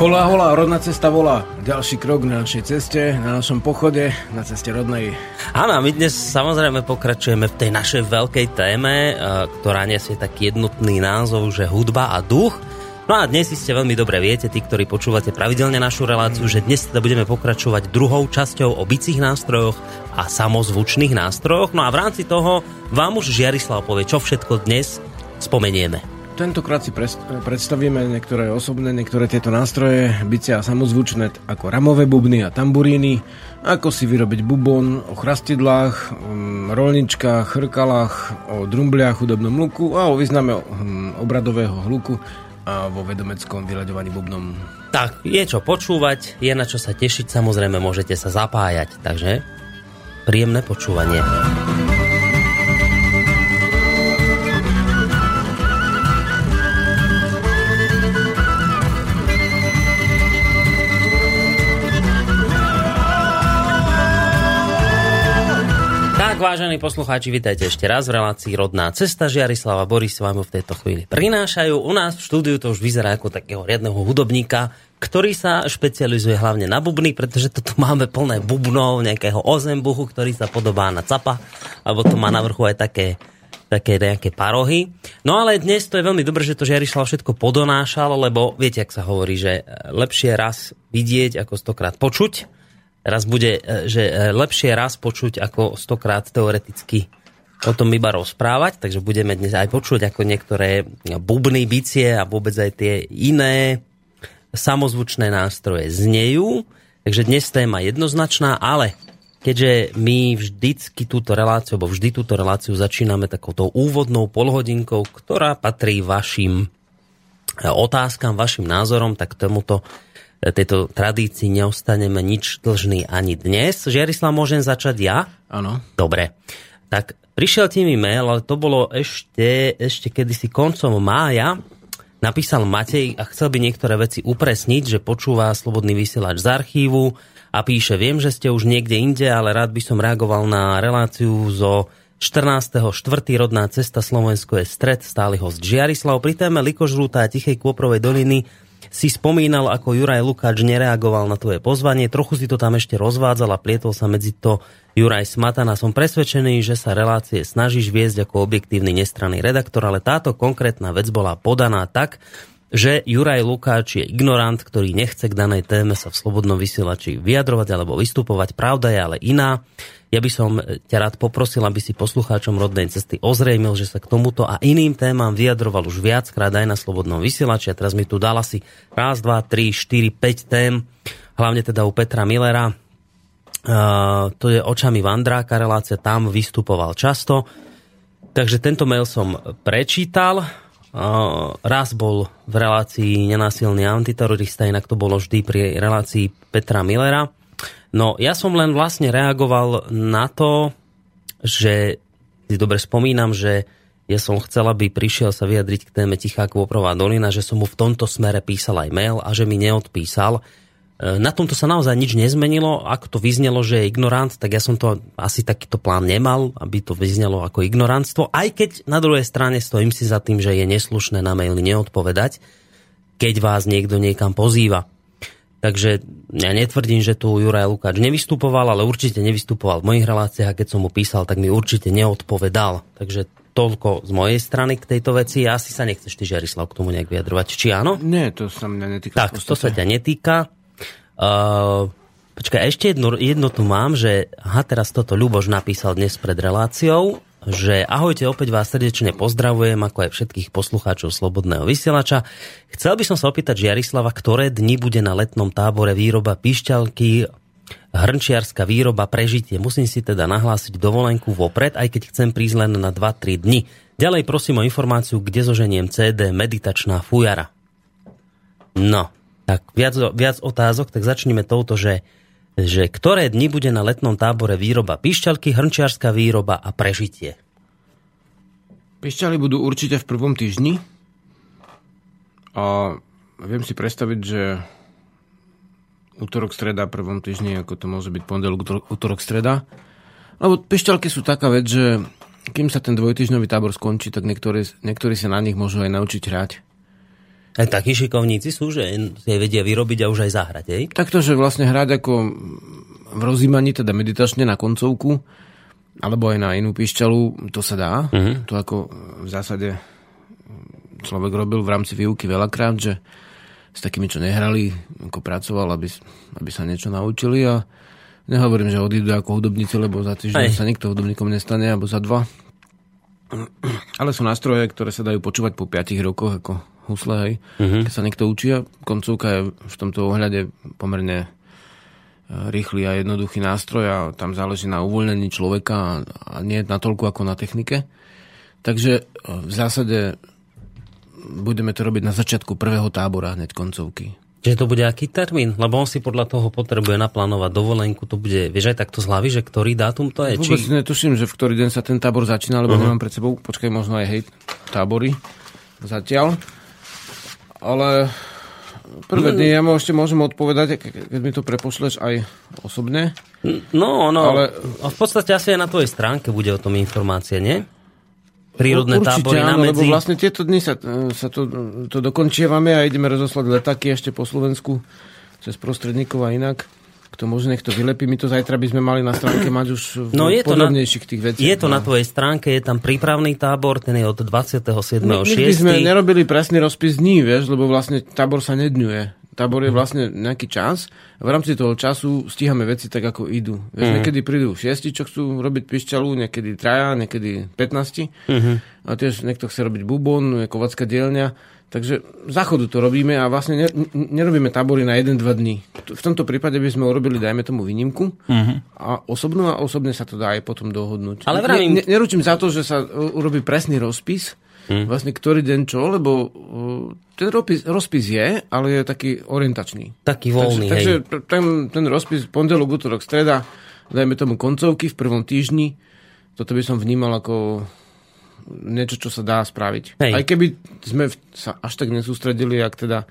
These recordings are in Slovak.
Hola, hola, rodná cesta volá. Ďalší krok na našej ceste, na našom pochode, na ceste rodnej. Áno, my dnes samozrejme pokračujeme v tej našej veľkej téme, e, ktorá nesie taký jednotný názov, že hudba a duch. No a dnes ste veľmi dobre viete, tí, ktorí počúvate pravidelne našu reláciu, že dnes teda budeme pokračovať druhou časťou o bicích nástrojoch a samozvučných nástrojoch. No a v rámci toho vám už Žiarislav povie, čo všetko dnes spomenieme. Tentokrát si predstavíme niektoré osobné, niektoré tieto nástroje, bicia a samozvučné, ako ramové bubny a tamburíny, ako si vyrobiť bubon, o chrastidlách, mm, rolničkách, chrkalách, o drumbliach, hudobnom luku a o význame mm, obradového hluku a vo vedomeckom vyľaďovaní bubnom. Tak, je čo počúvať, je na čo sa tešiť, samozrejme môžete sa zapájať, takže príjemné počúvanie. Vážení poslucháči, vítajte ešte raz v relácii Rodná cesta. Žiarislava Boris vám v tejto chvíli prinášajú. U nás v štúdiu to už vyzerá ako takého riadneho hudobníka, ktorý sa špecializuje hlavne na bubny, pretože to tu máme plné bubnov, nejakého ozembuchu, ktorý sa podobá na capa, alebo to má na vrchu aj také také nejaké parohy. No ale dnes to je veľmi dobré, že to Žiarislav všetko podonášal, lebo viete, ak sa hovorí, že lepšie raz vidieť, ako stokrát počuť raz bude, e, že e, lepšie raz počuť ako stokrát teoreticky o tom iba rozprávať, takže budeme dnes aj počuť, ako niektoré bubny, bicie a vôbec aj tie iné samozvučné nástroje znejú. Takže dnes téma jednoznačná, ale keďže my vždycky túto reláciu, alebo vždy túto reláciu začíname takouto úvodnou polhodinkou, ktorá patrí vašim otázkam, vašim názorom, tak tomuto tejto tradícii neostaneme nič dlžný ani dnes. Žiarislav, môžem začať ja? Áno. Dobre. Tak prišiel ti mi mail, ale to bolo ešte, ešte kedysi koncom mája. Napísal Matej a chcel by niektoré veci upresniť, že počúva Slobodný vysielač z archívu a píše, viem, že ste už niekde inde, ale rád by som reagoval na reláciu zo 14. 4. rodná cesta Slovensko je stred, stály host Žiarislav. Pri téme Likožrúta a Tichej Kôprovej doliny si spomínal, ako Juraj Lukáč nereagoval na tvoje pozvanie, trochu si to tam ešte rozvádzal a plietol sa medzi to Juraj Smatana. Som presvedčený, že sa relácie snažíš viesť ako objektívny nestranný redaktor, ale táto konkrétna vec bola podaná tak, že Juraj Lukáč je ignorant, ktorý nechce k danej téme sa v slobodnom vysielači vyjadrovať alebo vystupovať. Pravda je ale iná. Ja by som ťa rád poprosil, aby si poslucháčom rodnej cesty ozrejmil, že sa k tomuto a iným témam vyjadroval už viackrát aj na slobodnom vysielači. A teraz mi tu dal asi raz, dva, tri, štyri, päť tém, hlavne teda u Petra Millera. Uh, to je očami Vandráka relácia, tam vystupoval často. Takže tento mail som prečítal. Uh, raz bol v relácii nenásilný antiterorista, inak to bolo vždy pri relácii Petra Millera. No, ja som len vlastne reagoval na to, že si dobre spomínam, že ja som chcel, aby prišiel sa vyjadriť k téme Tichá Kôprová dolina, že som mu v tomto smere písal aj mail a že mi neodpísal. E, na tomto sa naozaj nič nezmenilo. Ako to vyznelo, že je ignorant, tak ja som to asi takýto plán nemal, aby to vyznelo ako ignorantstvo. Aj keď na druhej strane stojím si za tým, že je neslušné na maily neodpovedať, keď vás niekto niekam pozýva. Takže ja netvrdím, že tu Juraj Lukáč nevystupoval, ale určite nevystupoval v mojich reláciách a keď som mu písal, tak mi určite neodpovedal. Takže toľko z mojej strany k tejto veci. Asi sa nechceš ty, Žerislav, k tomu nejak vyjadrovať. Či áno? Nie, to sa mňa netýka. Tak, to sa ťa netýka. Uh, počkaj, ešte jedno, jedno tu mám, že aha, teraz toto Ľuboš napísal dnes pred reláciou že ahojte, opäť vás srdečne pozdravujem, ako aj všetkých poslucháčov Slobodného vysielača. Chcel by som sa opýtať Žiarislava, ktoré dni bude na letnom tábore výroba pišťalky, hrnčiarská výroba, prežitie. Musím si teda nahlásiť dovolenku vopred, aj keď chcem prísť len na 2-3 dni. Ďalej prosím o informáciu, kde zoženiem CD Meditačná fujara. No, tak viac, viac otázok, tak začneme touto, že že ktoré dni bude na letnom tábore výroba pišťalky, hrnčiarská výroba a prežitie. Pišťaly budú určite v prvom týždni a viem si predstaviť, že útorok, streda, prvom týždni, ako to môže byť pondelok, útorok, streda. Lebo pišťalky sú taká vec, že kým sa ten dvojtyžňový tábor skončí, tak niektorí, niektorí sa na nich môžu aj naučiť hrať. Aj takí šikovníci sú, že si vedia vyrobiť a už aj zahrať, hej? Takto, že vlastne hrať ako v rozímaní, teda meditačne na koncovku, alebo aj na inú píšťalu, to sa dá. Uh-huh. To ako v zásade človek robil v rámci výuky veľakrát, že s takými, čo nehrali, ako pracoval, aby, aby sa niečo naučili a nehovorím, že odídu ako hudobníci, lebo za týždeň sa nikto hudobníkom nestane, alebo za dva. Ale sú nástroje, ktoré sa dajú počúvať po 5 rokoch, ako husle, hej. Uh-huh. Keď sa niekto učí a koncovka je v tomto ohľade pomerne e, rýchly a jednoduchý nástroj a tam záleží na uvoľnení človeka a nie natoľko ako na technike. Takže e, v zásade budeme to robiť na začiatku prvého tábora hneď koncovky. Že to bude aký termín? Lebo on si podľa toho potrebuje naplánovať dovolenku. To bude, vieš aj takto z hlavy, že ktorý dátum to je? Vôbec či... netuším, že v ktorý deň sa ten tábor začína, lebo uh-huh. nemám pred sebou, počkaj, možno aj hej, tábory zatiaľ. Ale prvé dny ja mu ešte môžem odpovedať, keď mi to prepošleš aj osobne. No, no, ale... v podstate asi aj na tvojej stránke bude o tom informácie, nie? Prírodné Určite, tábory áno, na medzi. lebo vlastne tieto dni sa, sa to, to dokončievame a ideme rozoslať letaky ešte po Slovensku cez prostredníkov a inak. Kto môže, nech to vylepí. My to zajtra by sme mali na stránke mať už no je to na, tých vecí. Je to no. na tvojej stránke, je tam prípravný tábor, ten je od 27.6. My, my by sme nerobili presný rozpis dní, vieš, lebo vlastne tábor sa nedňuje tábor je vlastne nejaký čas a v rámci toho času stíhame veci tak, ako idú. Vieš, mm. niekedy prídu šiesti, čo chcú robiť pišťalu, niekedy traja, niekedy 15. Mm-hmm. A tiež niekto chce robiť bubon, je kovacká dielňa. Takže záchodu to robíme a vlastne nerobíme tábory na 1-2 dní. V tomto prípade by sme urobili, dajme tomu výnimku uh-huh. a osobnú a osobne sa to dá aj potom dohodnúť. Ale vravím... Ne, neručím za to, že sa urobí presný rozpis, hmm. vlastne ktorý deň čo, lebo uh, ten rozpis, rozpis je, ale je taký orientačný. Taký voľný, Takže, takže ten, ten rozpis pondelok, útorok, streda, dajme tomu koncovky v prvom týždni, toto by som vnímal ako niečo, čo sa dá spraviť. Hej. Aj keby sme sa až tak nesústredili, ak teda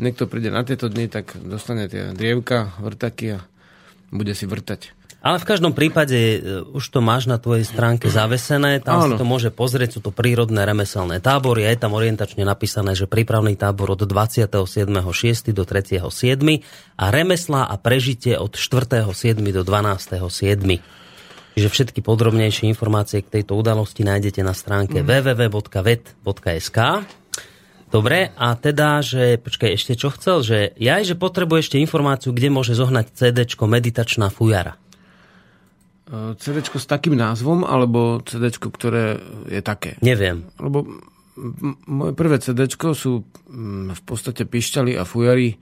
niekto príde na tieto dni, tak dostane tie drievka, vrtaky a bude si vrtať. Ale v každom prípade e, už to máš na tvojej stránke zavesené, tam Áno. si to môže pozrieť, sú to prírodné remeselné tábory je tam orientačne napísané, že prípravný tábor od 27.6. do 3.7. a remeslá a prežitie od 4.7. do 12.7. Čiže všetky podrobnejšie informácie k tejto udalosti nájdete na stránke mm. www.vet.sk. Dobre, a teda, že, počkaj, ešte čo chcel, že ja že potrebuje ešte informáciu, kde môže zohnať CD Meditačná fujara. CD s takým názvom, alebo CD, ktoré je také? Neviem. Lebo moje prvé CD sú v podstate pišťali a fujary,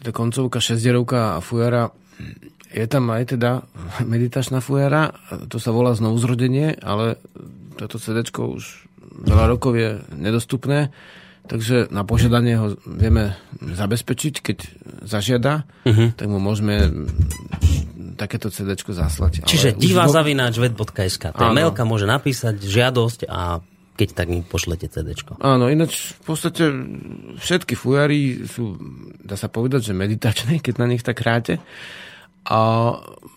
teda koncovka, šesťderovka a fujara. Je tam aj teda meditačná fujara, to sa volá znovu zrodenie, ale toto CD už veľa rokov je nedostupné, takže na požiadanie ho vieme zabezpečiť, keď zažiada, uh-huh. tak mu môžeme takéto CD zaslať. Čiže divá zavináč web.sk. To mailka môže napísať žiadosť a keď tak mi pošlete CD. Áno, ináč v podstate všetky fujary sú, dá sa povedať, že meditačné, keď na nich tak hráte. A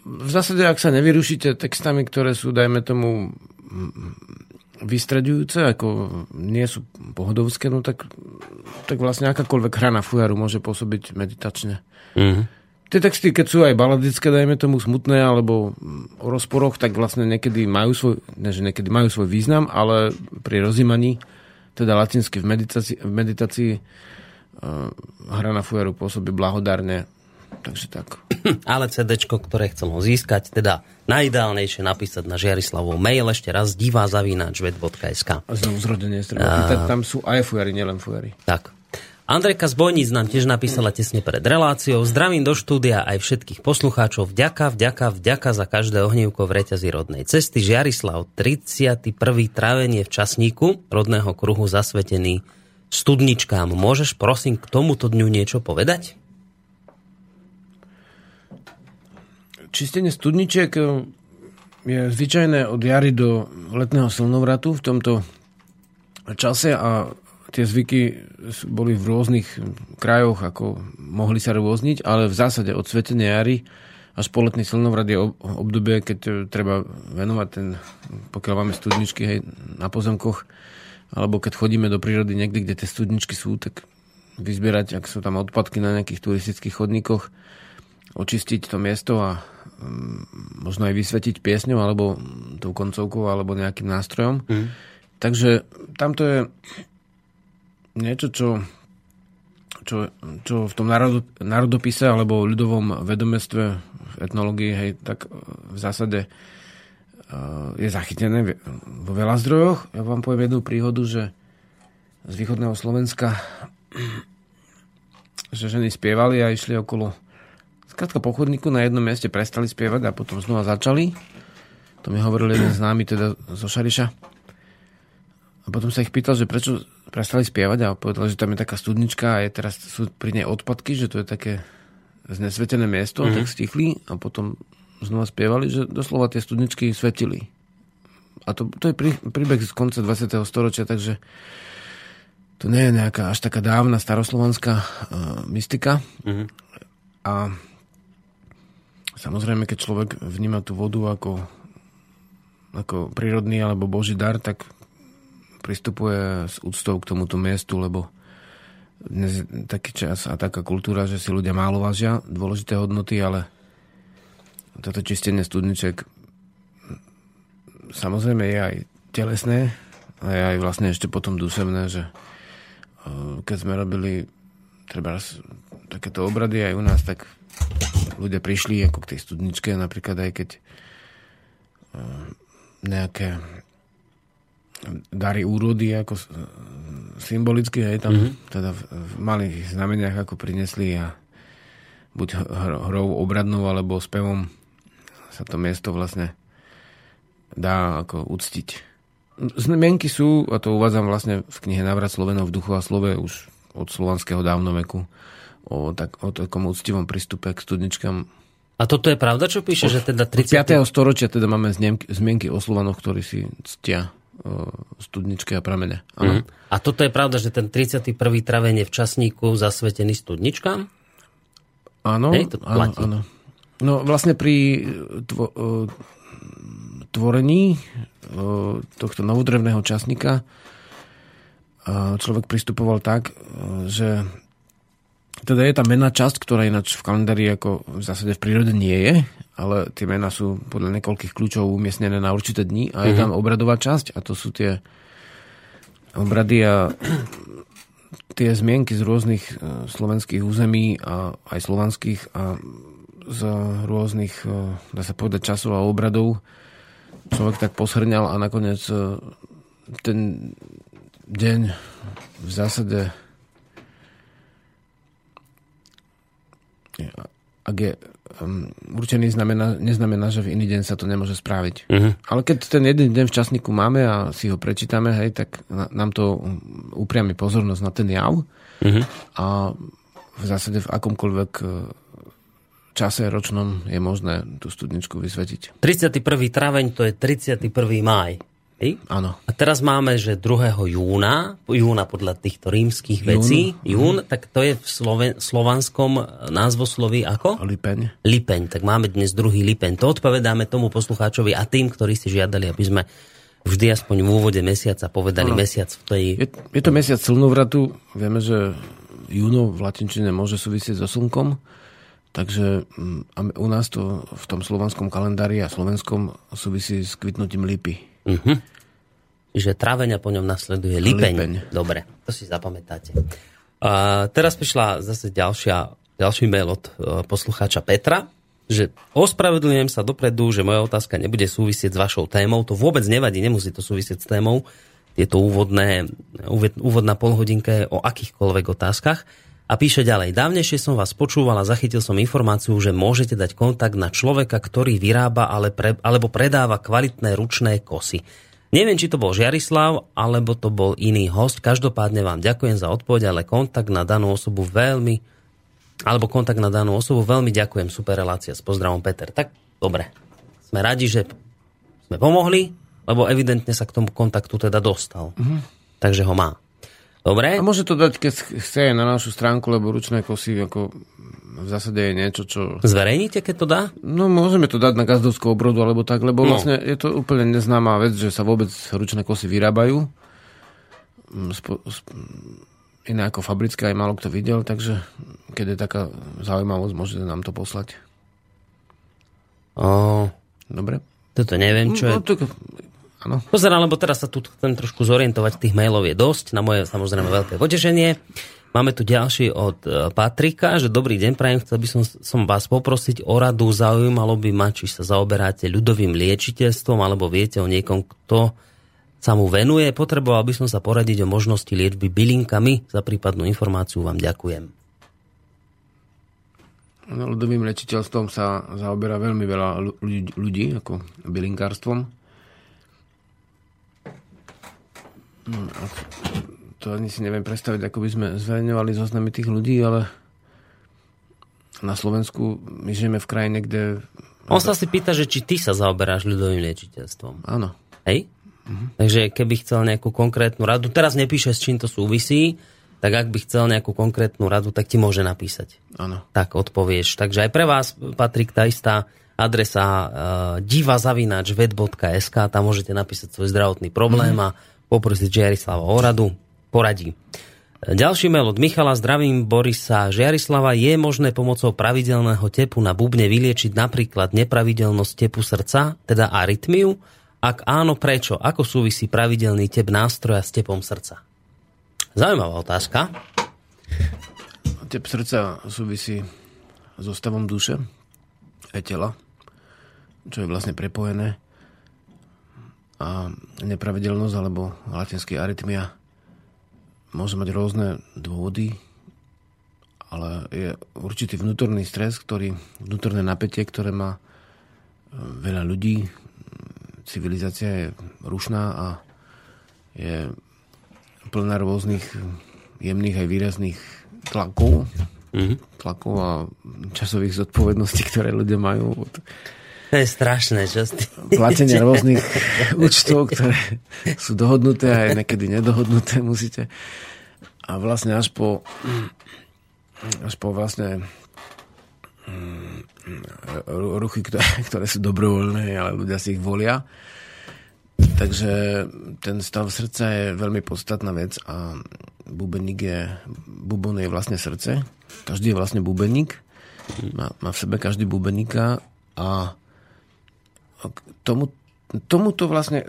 v zásade, ak sa nevyrušíte textami, ktoré sú, dajme tomu, vystredujúce, ako nie sú pohodovské, no tak, tak vlastne akákoľvek hra na fujaru môže pôsobiť meditačne. Mm-hmm. Tie texty, keď sú aj baladické, dajme tomu smutné, alebo o rozporoch, tak vlastne niekedy majú svoj, ne, že niekedy majú svoj význam, ale pri rozímaní, teda latinsky v meditácii, v meditácii uh, hra na fujaru pôsobí blahodárne. Takže tak. Ale CD, ktoré chcem ho získať, teda najideálnejšie napísať na Žiarislavov mail ešte raz divá zavínač A znovu zrodenie, uh, tam sú aj fujary, nielen fujary. Tak. Andrejka Zbojníc nám tiež napísala tesne pred reláciou. Zdravím do štúdia aj všetkých poslucháčov. Vďaka, vďaka, vďaka za každé ohnívko v reťazi rodnej cesty. Žiarislav, 31. trávenie v časníku rodného kruhu zasvetený studničkám. Môžeš prosím k tomuto dňu niečo povedať? Čistenie studničiek eh, je zvyčajné od jary do letného slnovratu v tomto čase a tie zvyky boli v rôznych krajoch, ako mohli sa rôzniť, ale v zásade od svetenia jary až po letný slnovrad je obdobie, keď treba venovať ten, pokiaľ máme studničky hej, na pozemkoch, alebo keď chodíme do prírody niekde, kde tie studničky sú, tak vyzbierať, ak sú tam odpadky na nejakých turistických chodníkoch, očistiť to miesto a um, možno aj vysvetiť piesňou alebo tou koncovkou alebo nejakým nástrojom. Mm. Takže tamto je niečo, čo, čo, čo v tom národo, národopise alebo ľudovom vedomestve v etnológii, hej, tak v zásade uh, je zachytené vo veľa zdrojoch. Ja vám poviem jednu príhodu, že z východného Slovenska že ženy spievali a išli okolo skrátka po chodníku na jednom mieste prestali spievať a potom znova začali. To mi hovoril jeden známy teda zo Šariša. A potom sa ich pýtal, že prečo prestali spievať a povedal, že tam je taká studnička a je teraz sú pri nej odpadky, že to je také znesvetené miesto, mm-hmm. tak stichli a potom znova spievali, že doslova tie studničky svetili. A to, to je prí, príbeh z konca 20. storočia, takže to nie je nejaká až taká dávna staroslovanská uh, mystika. Mm-hmm. A samozrejme, keď človek vníma tú vodu ako, ako prírodný alebo boží dar, tak pristupuje s úctou k tomuto miestu, lebo dnes taký čas a taká kultúra, že si ľudia málo vážia dôležité hodnoty, ale toto čistenie studniček samozrejme je aj telesné a je aj vlastne ešte potom duševné, že Eh, keď sme robili treba takéto obrady aj u nás, tak ľudia prišli ako k tej studničke, napríklad aj keď eh, nejaké dary úrody ako symbolicky, aj tam mm-hmm. teda v, v malých znameniach ako prinesli a buď hrou obradnou alebo spevom sa to miesto vlastne dá ako uctiť. Zmienky sú, a to uvádzam vlastne v knihe Navrat Slovenov v duchu a slove už od slovanského dávnoveku, o, tak, o takom úctivom prístupe k studničkám. A toto je pravda, čo píše, od, že teda 30... 5. storočia teda máme zmienky o Slovanoch, ktorí si ctia studničky a pramene. Mm. A toto je pravda, že ten 31. traven je v časníku zasvetený studničkám? Áno, Hej, to áno, áno. No vlastne pri tvo, tvorení tohto novodrevného časníka človek pristupoval tak, že teda je tam mená časť, ktorá ináč v kalendári ako v zásade v prírode nie je, ale tie mená sú podľa niekoľkých kľúčov umiestnené na určité dni a je mhm. tam obradová časť a to sú tie obrady a tie zmienky z rôznych slovenských území a aj slovanských a z rôznych, dá sa povedať, časov a obradov človek tak poshrňal a nakoniec e, ten deň v zásade ak je um, určený, znamená, neznamená, že v iný deň sa to nemôže spraviť. Uh-huh. Ale keď ten jeden deň v časníku máme a si ho prečítame, hej, tak na, nám to upriami pozornosť na ten jav uh-huh. a v zásade v akomkoľvek e, čase ročnom je možné tú studničku vysvetiť. 31. traveň to je 31. máj. Áno. A teraz máme, že 2. júna, júna podľa týchto rímskych vecí, jún, jún tak to je v Sloven, slovanskom názvosloví ako? Lipeň. Lipeň, tak máme dnes druhý lipeň. To odpovedáme tomu poslucháčovi a tým, ktorí si žiadali, aby sme vždy aspoň v úvode mesiaca povedali ano. mesiac v tej... Je, je to mesiac slnovratu, vieme, že júno v latinčine môže súvisieť so slnkom, Takže mm, u nás to v tom slovanskom kalendári a slovenskom súvisí s kvitnutím lipy. Uh-huh. Že tráveň a po ňom nasleduje lipeň. lipeň. Dobre, to si zapamätáte. A teraz prišla zase ďalšia, ďalší mail od uh, poslucháča Petra, že ospravedlňujem sa dopredu, že moja otázka nebude súvisieť s vašou témou. To vôbec nevadí, nemusí to súvisieť s témou. Tieto úvodné, úvodná polhodinka je o akýchkoľvek otázkach. A píše ďalej, dávnejšie som vás počúval a zachytil som informáciu, že môžete dať kontakt na človeka, ktorý vyrába ale pre, alebo predáva kvalitné ručné kosy. Neviem, či to bol Žiarislav, alebo to bol iný host. Každopádne vám ďakujem za odpoveď, ale kontakt na danú osobu veľmi alebo kontakt na danú osobu veľmi ďakujem. Super relácia. S pozdravom Peter. Tak, dobre. Sme radi, že sme pomohli, lebo evidentne sa k tomu kontaktu teda dostal. Mm-hmm. Takže ho má. Dobre. A môže to dať, keď chce na našu stránku, lebo ručné kosy ako v zásade je niečo, čo... Zverejníte, keď to dá? No, môžeme to dať na gazdovskú obrodu, alebo tak, lebo no. vlastne je to úplne neznámá vec, že sa vôbec ručné kosy vyrábajú. mm, spo, sp, iné ako fabrická aj málo kto videl, takže keď je taká zaujímavosť, môžete nám to poslať. O, Dobre? toto neviem, čo je. No, tak, áno. Pozerám, lebo teraz sa tu chcem trošku zorientovať, tých mailov je dosť, na moje samozrejme veľké potešenie. Máme tu ďalší od e, Patrika, že dobrý deň, prajem, chcel by som, som vás poprosiť o radu, zaujímalo by ma, či sa zaoberáte ľudovým liečiteľstvom, alebo viete o niekom, kto sa mu venuje. Potreboval by som sa poradiť o možnosti liečby bylinkami. Za prípadnú informáciu vám ďakujem. No, ľudovým liečiteľstvom sa zaoberá veľmi veľa ľudí, ako bylinkárstvom. To ani si neviem predstaviť, ako by sme zverejňovali zoznamy tých ľudí, ale na Slovensku my žijeme v krajine, kde... On sa si pýta, že či ty sa zaoberáš ľudovým liečiteľstvom. Áno. Hej? Uh-huh. Takže keby chcel nejakú konkrétnu radu, teraz nepíše, s čím to súvisí, tak ak by chcel nejakú konkrétnu radu, tak ti môže napísať. Áno. Tak odpovieš. Takže aj pre vás, Patrik, tá istá adresa uh, divazavinačved.sk, tam môžete napísať svoj zdravotný problém uh-huh. a poprosiť Jarislava o radu poradí. Ďalší mail od Michala. Zdravím Borisa Žiarislava. Je možné pomocou pravidelného tepu na bubne vyliečiť napríklad nepravidelnosť tepu srdca, teda arytmiu? Ak áno, prečo? Ako súvisí pravidelný tep nástroja s tepom srdca? Zaujímavá otázka. Tep srdca súvisí so stavom duše aj tela, čo je vlastne prepojené. A nepravidelnosť alebo latinský arytmia môže mať rôzne dôvody, ale je určitý vnútorný stres, ktorý, vnútorné napätie, ktoré má e, veľa ľudí. Civilizácia je rušná a je plná rôznych jemných aj výrazných tlakov, mm-hmm. tlakov a časových zodpovedností, ktoré ľudia majú od to je strašné, čo ste... Platenie rôznych účtov, ktoré sú dohodnuté a aj niekedy nedohodnuté musíte. A vlastne až po až po vlastne mm, ruchy, ktoré, ktoré sú dobrovoľné, ale ľudia si ich volia. Takže ten stav srdca je veľmi podstatná vec a bubeník je, bubon je vlastne srdce. Každý je vlastne bubeník. Má, má v sebe každý bubeníka a tomu, tomuto vlastne e,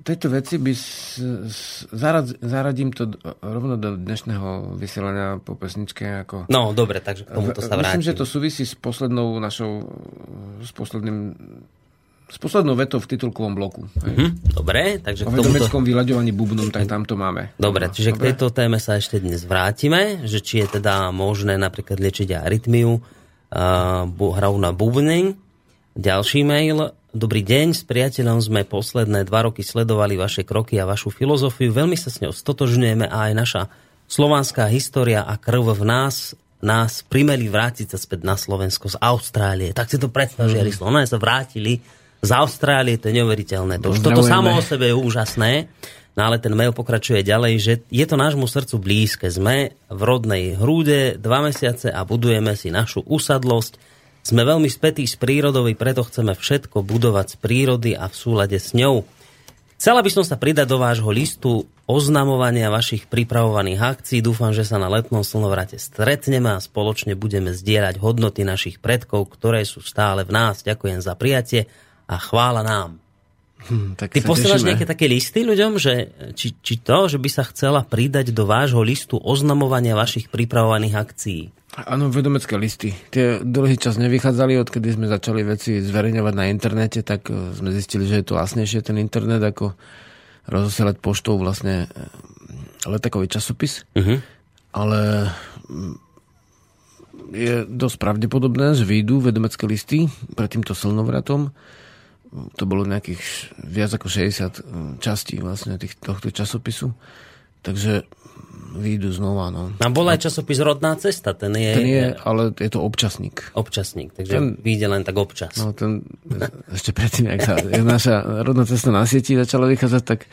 tejto veci by s, s, zarad, zaradím to rovno do dnešného vysielania po pesničke. Ako, no, dobre, takže k tomuto sa vrátim. Myslím, že to súvisí s poslednou našou, s posledným s poslednou vetou v titulkovom bloku. Mm-hmm, dobre, takže o k tomuto... vyľaďovaní bubnom, tak tam to máme. Dobre, čiže dobre? k tejto téme sa ešte dnes vrátime, že či je teda možné napríklad liečiť arytmiu uh, hrou na bubny, ďalší mail. Dobrý deň, s priateľom sme posledné dva roky sledovali vaše kroky a vašu filozofiu. Veľmi sa s ňou stotožňujeme a aj naša slovanská história a krv v nás nás primeli vrátiť sa späť na Slovensko z Austrálie. Tak si to predstav, mm. že Oni sa vrátili z Austrálie, to je neuveriteľné. To, toto samo o sebe je úžasné. No ale ten mail pokračuje ďalej, že je to nášmu srdcu blízke. Sme v rodnej hrúde dva mesiace a budujeme si našu usadlosť sme veľmi spätí s prírodou, preto chceme všetko budovať z prírody a v súlade s ňou. Chcela by som sa pridať do vášho listu oznamovania vašich pripravovaných akcií. Dúfam, že sa na letnom slnovrate stretneme a spoločne budeme zdieľať hodnoty našich predkov, ktoré sú stále v nás. Ďakujem za prijatie a chvála nám. Hm, tak Ty posielaš nejaké také listy ľuďom, že, či, či to, že by sa chcela pridať do vášho listu oznamovania vašich pripravovaných akcií? Áno, vedomecké listy. Tie dlhý čas nevychádzali, odkedy sme začali veci zverejňovať na internete, tak e, sme zistili, že je to vlastnejšie ten internet, ako rozosielať poštou vlastne e, letakový časopis. Uh-huh. Ale mm, je dosť pravdepodobné, že vyjdú vedomecké listy pred týmto slnovratom. To bolo nejakých viac ako 60 e, častí vlastne tých, tohto časopisu. Takže výjdu znova. No. A bol aj časopis Rodná cesta, ten je... Ten je, ale je to občasník. Občasník, takže ten, vyjde len tak občas. No ten, ešte predtým, jak, sa, naša Rodná cesta na sieti začala vychádzať, tak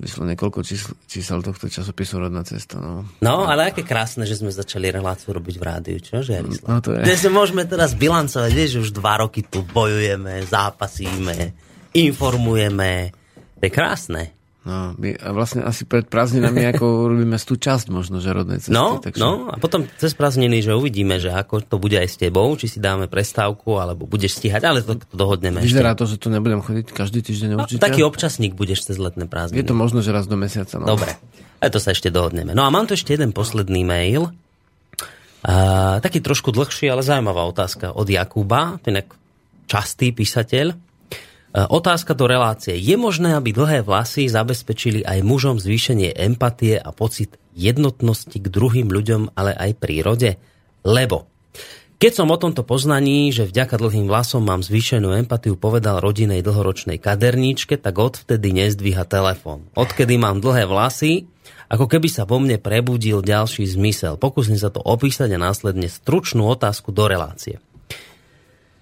vyšlo niekoľko čísl, čísel tohto časopisu Rodná cesta. No. no, ale aké krásne, že sme začali reláciu robiť v rádiu, čo? Že, no, to je. Dnes môžeme teraz bilancovať, vieš, že už dva roky tu bojujeme, zápasíme, informujeme. To je krásne. No, my vlastne asi pred prázdninami ako robíme tú časť možno, že rodnej cesty. No, takže... no a potom cez prázdniny, že uvidíme, že ako to bude aj s tebou, či si dáme prestávku, alebo budeš stíhať, ale to, to dohodneme Vyzerá ešte. to, že tu nebudem chodiť každý týždeň no, určite. Taký občasník budeš cez letné prázdniny. Je to možno, že raz do mesiaca. No. Dobre, aj to sa ešte dohodneme. No a mám tu ešte jeden posledný mail. A, taký trošku dlhší, ale zaujímavá otázka od Jakuba, ten častý písateľ. E, otázka do relácie. Je možné, aby dlhé vlasy zabezpečili aj mužom zvýšenie empatie a pocit jednotnosti k druhým ľuďom, ale aj prírode? Lebo keď som o tomto poznaní, že vďaka dlhým vlasom mám zvýšenú empatiu, povedal rodinej dlhoročnej kaderníčke, tak odvtedy nezdvíha telefón. Odkedy mám dlhé vlasy, ako keby sa vo mne prebudil ďalší zmysel. Pokúsim sa to opísať a následne stručnú otázku do relácie.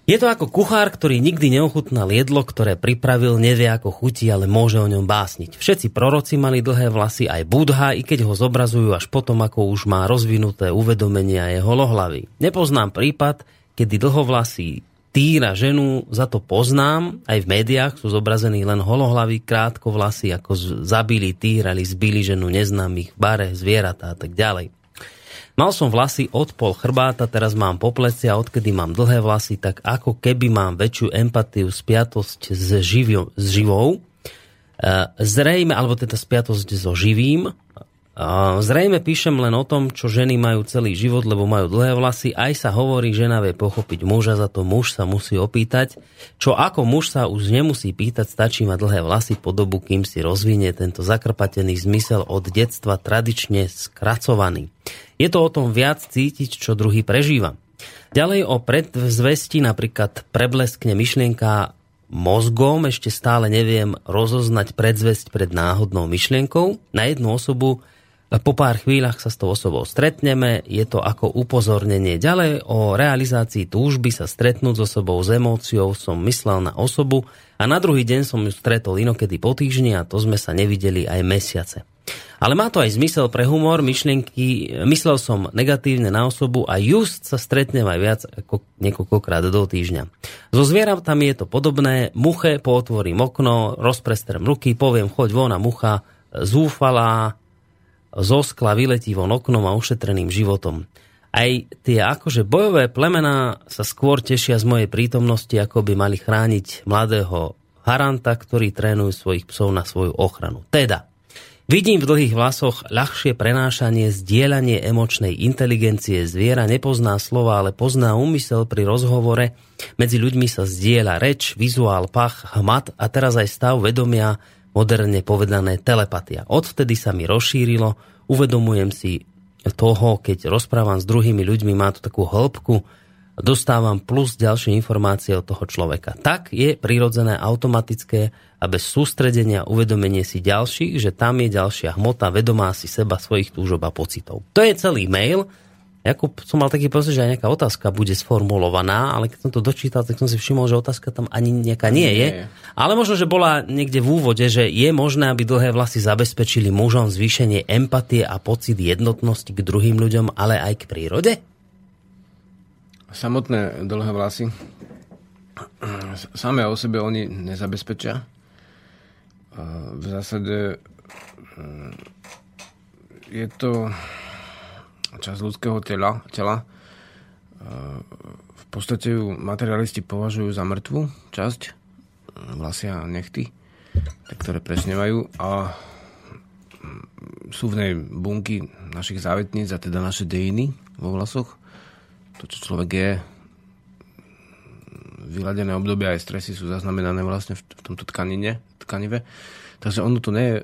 Je to ako kuchár, ktorý nikdy neochutnal jedlo, ktoré pripravil, nevie ako chutí, ale môže o ňom básniť. Všetci proroci mali dlhé vlasy, aj Budha, i keď ho zobrazujú až potom, ako už má rozvinuté uvedomenie a je holohlavy. Nepoznám prípad, kedy dlhovlasí týra ženu, za to poznám, aj v médiách sú zobrazení len holohlaví, krátko vlasy, ako zabili, týrali, zbili ženu neznámych, bare, zvieratá a tak ďalej. Mal som vlasy od pol chrbáta, teraz mám po pleci a odkedy mám dlhé vlasy, tak ako keby mám väčšiu empatiu, spiatosť s, živio, s živou. E, zrejme, alebo teda spiatosť so živým. Zrejme píšem len o tom, čo ženy majú celý život, lebo majú dlhé vlasy. Aj sa hovorí, žena vie pochopiť muža, za to muž sa musí opýtať. Čo ako muž sa už nemusí pýtať, stačí mať dlhé vlasy po dobu, kým si rozvinie tento zakrpatený zmysel od detstva tradične skracovaný. Je to o tom viac cítiť, čo druhý prežíva. Ďalej o predzvesti napríklad prebleskne myšlienka mozgom, ešte stále neviem rozoznať predzvesť pred náhodnou myšlienkou. Na jednu osobu po pár chvíľach sa s tou osobou stretneme, je to ako upozornenie. Ďalej o realizácii túžby sa stretnúť s osobou s emóciou som myslel na osobu a na druhý deň som ju stretol inokedy po týždni a to sme sa nevideli aj mesiace. Ale má to aj zmysel pre humor, myšlienky, myslel som negatívne na osobu a just sa stretnem aj viac ako niekoľkokrát do týždňa. So zvieratami je to podobné, muche, pootvorím okno, rozprestrem ruky, poviem choď von a mucha, zúfalá, zo skla vyletí von oknom a ušetreným životom. Aj tie akože bojové plemená sa skôr tešia z mojej prítomnosti, ako by mali chrániť mladého haranta, ktorý trénujú svojich psov na svoju ochranu. Teda, Vidím v dlhých vlasoch ľahšie prenášanie, zdieľanie emočnej inteligencie. Zviera nepozná slova, ale pozná úmysel pri rozhovore. Medzi ľuďmi sa zdieľa reč, vizuál, pach, hmat a teraz aj stav vedomia, moderne povedané telepatia. Odvtedy sa mi rozšírilo, uvedomujem si toho, keď rozprávam s druhými ľuďmi, má to takú hĺbku, dostávam plus ďalšie informácie od toho človeka. Tak je prirodzené, automatické a bez sústredenia uvedomenie si ďalších, že tam je ďalšia hmota, vedomá si seba, svojich túžob a pocitov. To je celý mail. Jakub, som mal taký pocit, že aj nejaká otázka bude sformulovaná, ale keď som to dočítal, tak som si všimol, že otázka tam ani nejaká nie je. Ale možno, že bola niekde v úvode, že je možné, aby dlhé vlasy zabezpečili mužom zvýšenie empatie a pocit jednotnosti k druhým ľuďom, ale aj k prírode? Samotné dlhé vlasy samé o sebe oni nezabezpečia. V zásade mm, je to časť ľudského tela, tela. V podstate ju materialisti považujú za mŕtvu časť, vlasia a nechty, ktoré presnevajú a mm, sú v nej bunky našich závetníc a teda naše dejiny vo vlasoch to, čo človek je, vyladené obdobia aj stresy sú zaznamenané vlastne v tomto tkanine, tkanive. Takže ono to nie je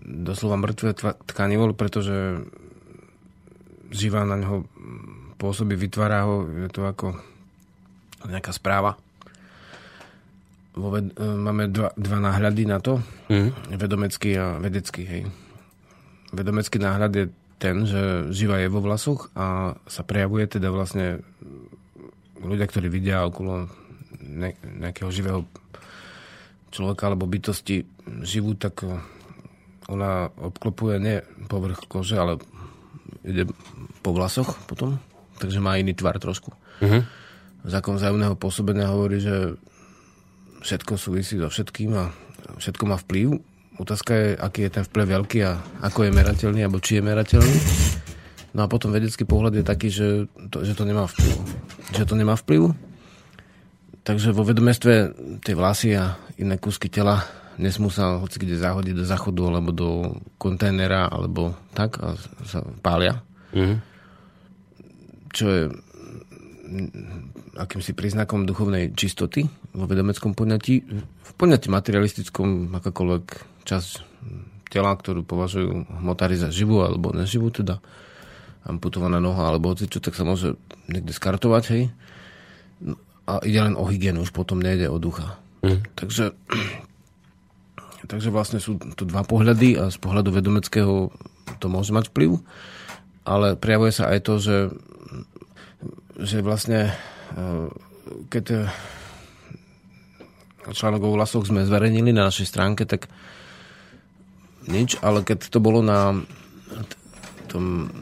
doslova mŕtve tkanivo, pretože živá na neho pôsobí, vytvára ho, je to ako nejaká správa. Vo ved- máme dva, dva náhľady na to, mm. vedomecký a vedecký. Hej. Vedomecký náhľad je ten, že živa je vo vlasoch a sa prejavuje teda vlastne ľudia, ktorí vidia okolo ne, nejakého živého človeka alebo bytosti živú, tak ona obklopuje nie povrch kože, ale ide po vlasoch potom, takže má iný tvar trošku. Uh-huh. Zákon vzájomného pôsobenia hovorí, že všetko súvisí so všetkým a všetko má vplyv. otázka je, aký je ten vplyv veľký a ako je merateľný, alebo či je merateľný. No a potom vedecký pohľad je taký, že to, že to nemá vplyv. Že to nemá vplyv. Takže vo vedomestve tie vlasy a iné kúsky tela nesmú sa hoci kde zahodiť do záchodu alebo do kontajnera alebo tak a sa pália. Mm-hmm. Čo je akýmsi príznakom duchovnej čistoty vo vedomeckom poňatí. V poňatí materialistickom akákoľvek časť tela, ktorú považujú hmotári za živú alebo neživú, teda amputovaná noha alebo hoci čo, tak sa môže niekde skartovať, hej. No, a ide len o hygienu, už potom nejde o ducha. Mm. Takže, takže vlastne sú tu dva pohľady a z pohľadu vedomeckého to môže mať vplyv, ale prejavuje sa aj to, že, že vlastne e, keď e, článok o vlasoch sme zverejnili na našej stránke, tak nič, ale keď to bolo na tom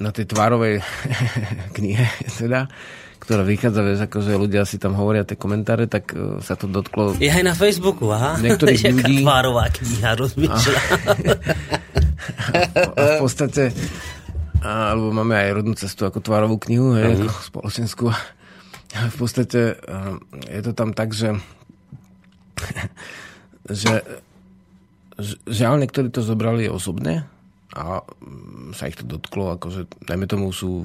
na tej tvárovej knihe, teda, ktorá vychádza, vieš, akože ľudia si tam hovoria tie komentáre, tak uh, sa to dotklo... Je aj na Facebooku, aha. Niektorých ľudí... tvárová kniha, rozmýšľa. A, v podstate, a, alebo máme aj rodnú cestu ako tvárovú knihu, hej, uh-huh. ako spoločenskú. A v podstate uh, je to tam tak, že že žiaľ, niektorí to zobrali osobne, a mm, sa ich to dotklo, akože dajme tomu sú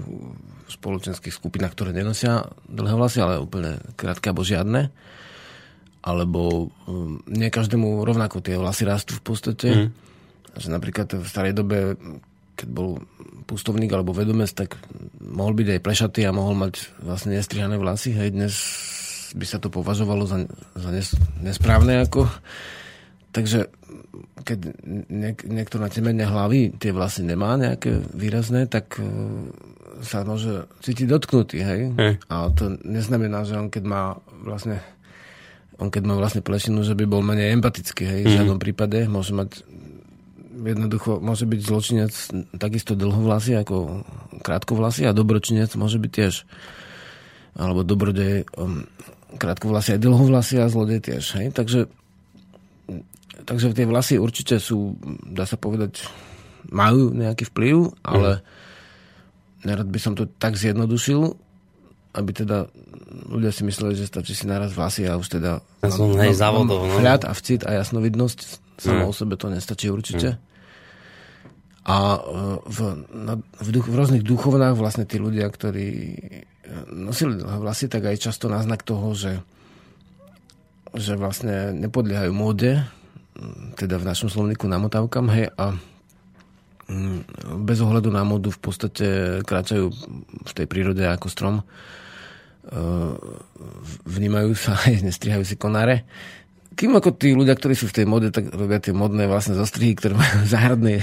spoločenských skupinách, ktoré nenosia dlhé vlasy, ale úplne krátke alebo žiadne. Alebo um, nie každému rovnako tie vlasy rastú v podstate. Mm. Že napríklad v starej dobe, keď bol pustovník alebo vedomec, tak mohol byť aj plešatý a mohol mať vlastne nestrihané vlasy. Hej, dnes by sa to považovalo za, za nes, nesprávne ako. Takže keď niek- niekto na temene hlavy tie vlasy nemá nejaké výrazné, tak sa môže cítiť dotknutý, hej? Hm. A to neznamená, že on keď má vlastne on keď má vlastne plešinu, že by bol menej empatický, hej? V hm. žiadnom prípade môže mať jednoducho, môže byť zločinec takisto dlhovlasy ako krátkovlasy a dobročinec môže byť tiež alebo dobrodej um, krátkovlasy aj dlhovlasy a zlodej tiež, hej? Takže takže tie vlasy určite sú, dá sa povedať, majú nejaký vplyv, ale mm. Nerad by som to tak zjednodušil, aby teda ľudia si mysleli, že stačí si naraz vlasy a už teda ja som, hej, závodov, no. hľad a vcit a jasnovidnosť samo mm. o sebe to nestačí určite. Mm. A e, v, na, v, duch, v rôznych duchovnách vlastne tí ľudia, ktorí e, nosili vlasy, tak aj často náznak toho, že že vlastne nepodliehajú móde, teda v našom slovníku namotávkam, hej, a bez ohľadu na modu v podstate kráčajú v tej prírode ako strom. E, vnímajú sa, nestrihajú si konáre. Kým ako tí ľudia, ktorí sú v tej mode, tak robia tie modné vlastne zostrihy, ktoré majú záhradné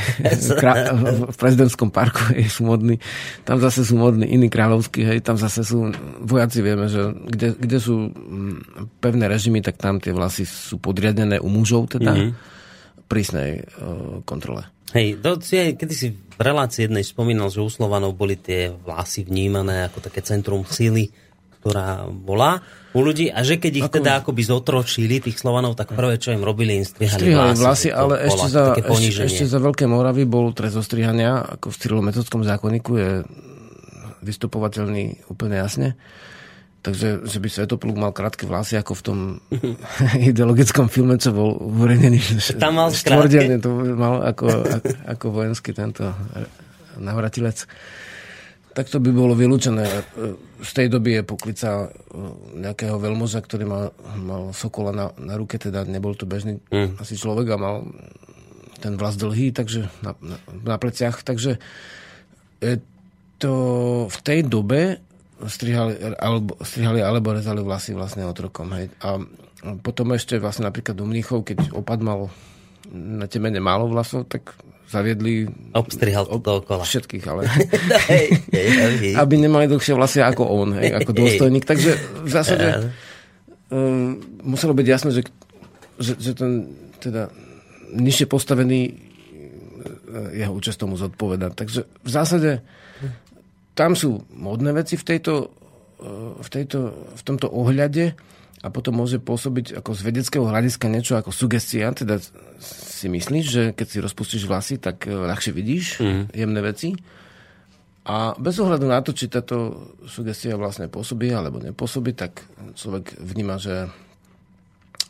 v prezidentskom parku hej, sú modní. Tam zase sú modní iní kráľovskí, hej, tam zase sú vojaci, vieme, že kde, kde sú mm, pevné režimy, tak tam tie vlasy sú podriadené u mužov, teda mm-hmm. Prísnej uh, kontrole. Hej, to si aj, kedy si v relácii jednej spomínal, že u Slovanov boli tie vlasy vnímané ako také centrum síly, ktorá bola u ľudí a že keď ich ako... teda akoby zotročili tých Slovanov, tak prvé, čo im robili, im strihali, strihali vlasy. vlasy ale ešte, za, ešte, ešte za Veľké Moravy bol trest zostrihania, ako v cyrilometodskom zákonniku je vystupovateľný úplne jasne. Takže, že by Svetopluk mal krátke vlasy, ako v tom ideologickom filme, čo bol uverejnený. Tam mal krátke? to mal ako, ako vojenský tento navratilec tak to by bolo vylúčené. Z tej doby je poklica e, nejakého veľmoža, ktorý mal, mal sokola na, na ruke, teda nebol to bežný mm. asi človek a mal ten vlas dlhý, takže na, na, na pleciach, takže je to v tej dobe strihali alebo, strihali alebo rezali vlasy vlastne otrokom. Hej. A potom ešte vlastne napríklad u mníchov, keď opadmal na temene málo vlasov, tak zaviedli... Obstrihal to dookola. Všetkých, ale... aby nemali dlhšie vlasy ako on, hej, ako dôstojník. Takže v zásade um, muselo byť jasné, že, že, že ten teda nižšie postavený uh, jeho účast tomu zodpovedať. Takže v zásade tam sú modné veci v, tejto, uh, v, tejto, v tomto ohľade, a potom môže pôsobiť ako z vedeckého hľadiska niečo ako sugestia, teda si myslíš, že keď si rozpustíš vlasy, tak e, ľahšie vidíš mm. jemné veci. A bez ohľadu na to, či táto sugestia vlastne pôsobí alebo nepôsobí, tak človek vníma, že,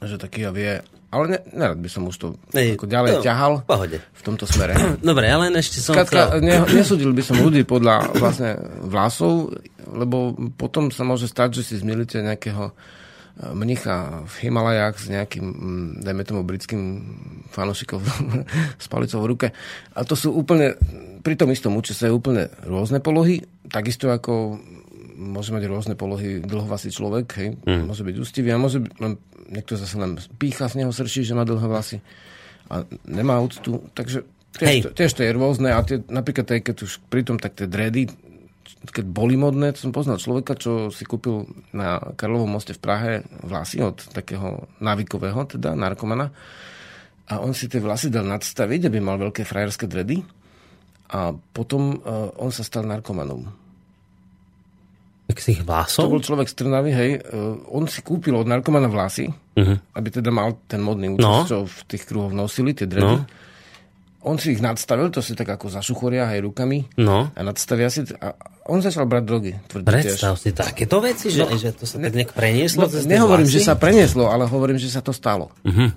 že taký ja vie. Ale ne, nerad by som už to ne, ako ďalej no, ťahal pohode. v tomto smere. Dobre, ale ešte som Skratka, chcel... ne, nesúdil by som ľudí podľa vlastne vlasov, lebo potom sa môže stať, že si zmilíte nejakého mnicha v Himalajách s nejakým, mm, dajme tomu, britským fanošikom s palicou v ruke. A to sú úplne, pri tom istom účese úplne rôzne polohy, takisto ako môže mať rôzne polohy dlhovlasý človek, hej, mm. môže byť ústivý a môže byť, len, niekto zase len pícha z neho srší, že má dlhé vlasy a nemá úctu, takže tiež, to, tiež to je rôzne a tie, napríklad aj keď už pri tom, tak tie dredy, keď boli modné, to som poznal človeka, čo si kúpil na Karlovom moste v Prahe vlasy od takého návykového, teda narkomana. A on si tie vlasy dal nadstaviť, aby mal veľké frajerské dredy. A potom uh, on sa stal narkomanom. Si ich vlasov? To bol človek z Trnavy, hej. Uh, on si kúpil od narkomana vlasy, uh-huh. aby teda mal ten modný účest, no. čo v tých kruhoch nosili, tie dredy. No on si ich nadstavil, to si tak ako zašuchoria aj rukami. No. A nadstavia si... A on začal brať drogy. Predstav si takéto veci, že, no, že to sa tak nejak prenieslo? No, nehovorím, vlasy? že sa prenieslo, ale hovorím, že sa to stalo. Uh-huh.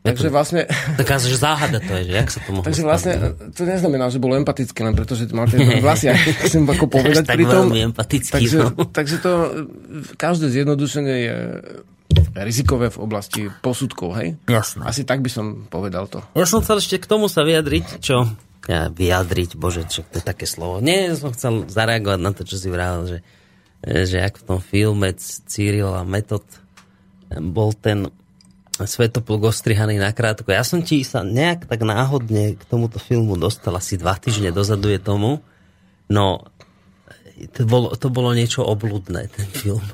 Takže vlastne... Taká že záhada to je, že jak sa to mohlo Takže vlastne to neznamená, že bolo empatické, len preto, že mal tie vlasy, a chcem ako povedať pri tom. empatický. Takže, no. takže to, každé zjednodušenie je rizikové v oblasti posudkov, hej? Jasné. Asi tak by som povedal to. Ja som chcel ešte k tomu sa vyjadriť, čo? Ja, vyjadriť, bože, čo to je také slovo. Nie, som chcel zareagovať na to, čo si vrával, že, že ak v tom filme Cyril a Metod bol ten Svetopluk ostrihaný na krátko. Ja som ti sa nejak tak náhodne k tomuto filmu dostal asi dva týždne dozadu je tomu. No, to bolo, to bolo niečo obludné, ten film.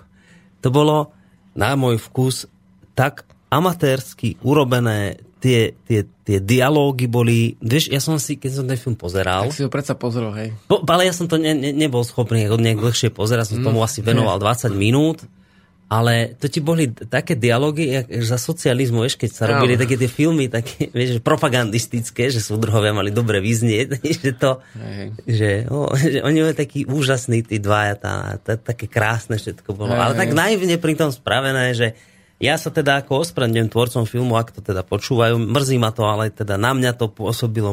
To bolo, na môj vkus tak amatérsky urobené tie, tie, tie dialógy boli... Vieš, ja som si, keď som ten film pozeral... Tak si ho predsa pozrel, hej. Po, ale ja som to ne, ne, nebol schopný nejak dlhšie pozerať, som mm, tomu asi venoval 20 minút ale to ti boli také dialógy, jak za socializmu, vieš, keď sa robili také tie filmy, také, vieš, propagandistické, že súdruhovia mali dobre vyznieť, že to, že, o, že oni boli takí úžasní, tí dvaja, tá, tá, také krásne všetko bolo. Hej, ale tak naivne pri tom spravené, že ja sa teda ako ospravedlňujem tvorcom filmu, ak to teda počúvajú, mrzí ma to, ale teda na mňa to pôsobilo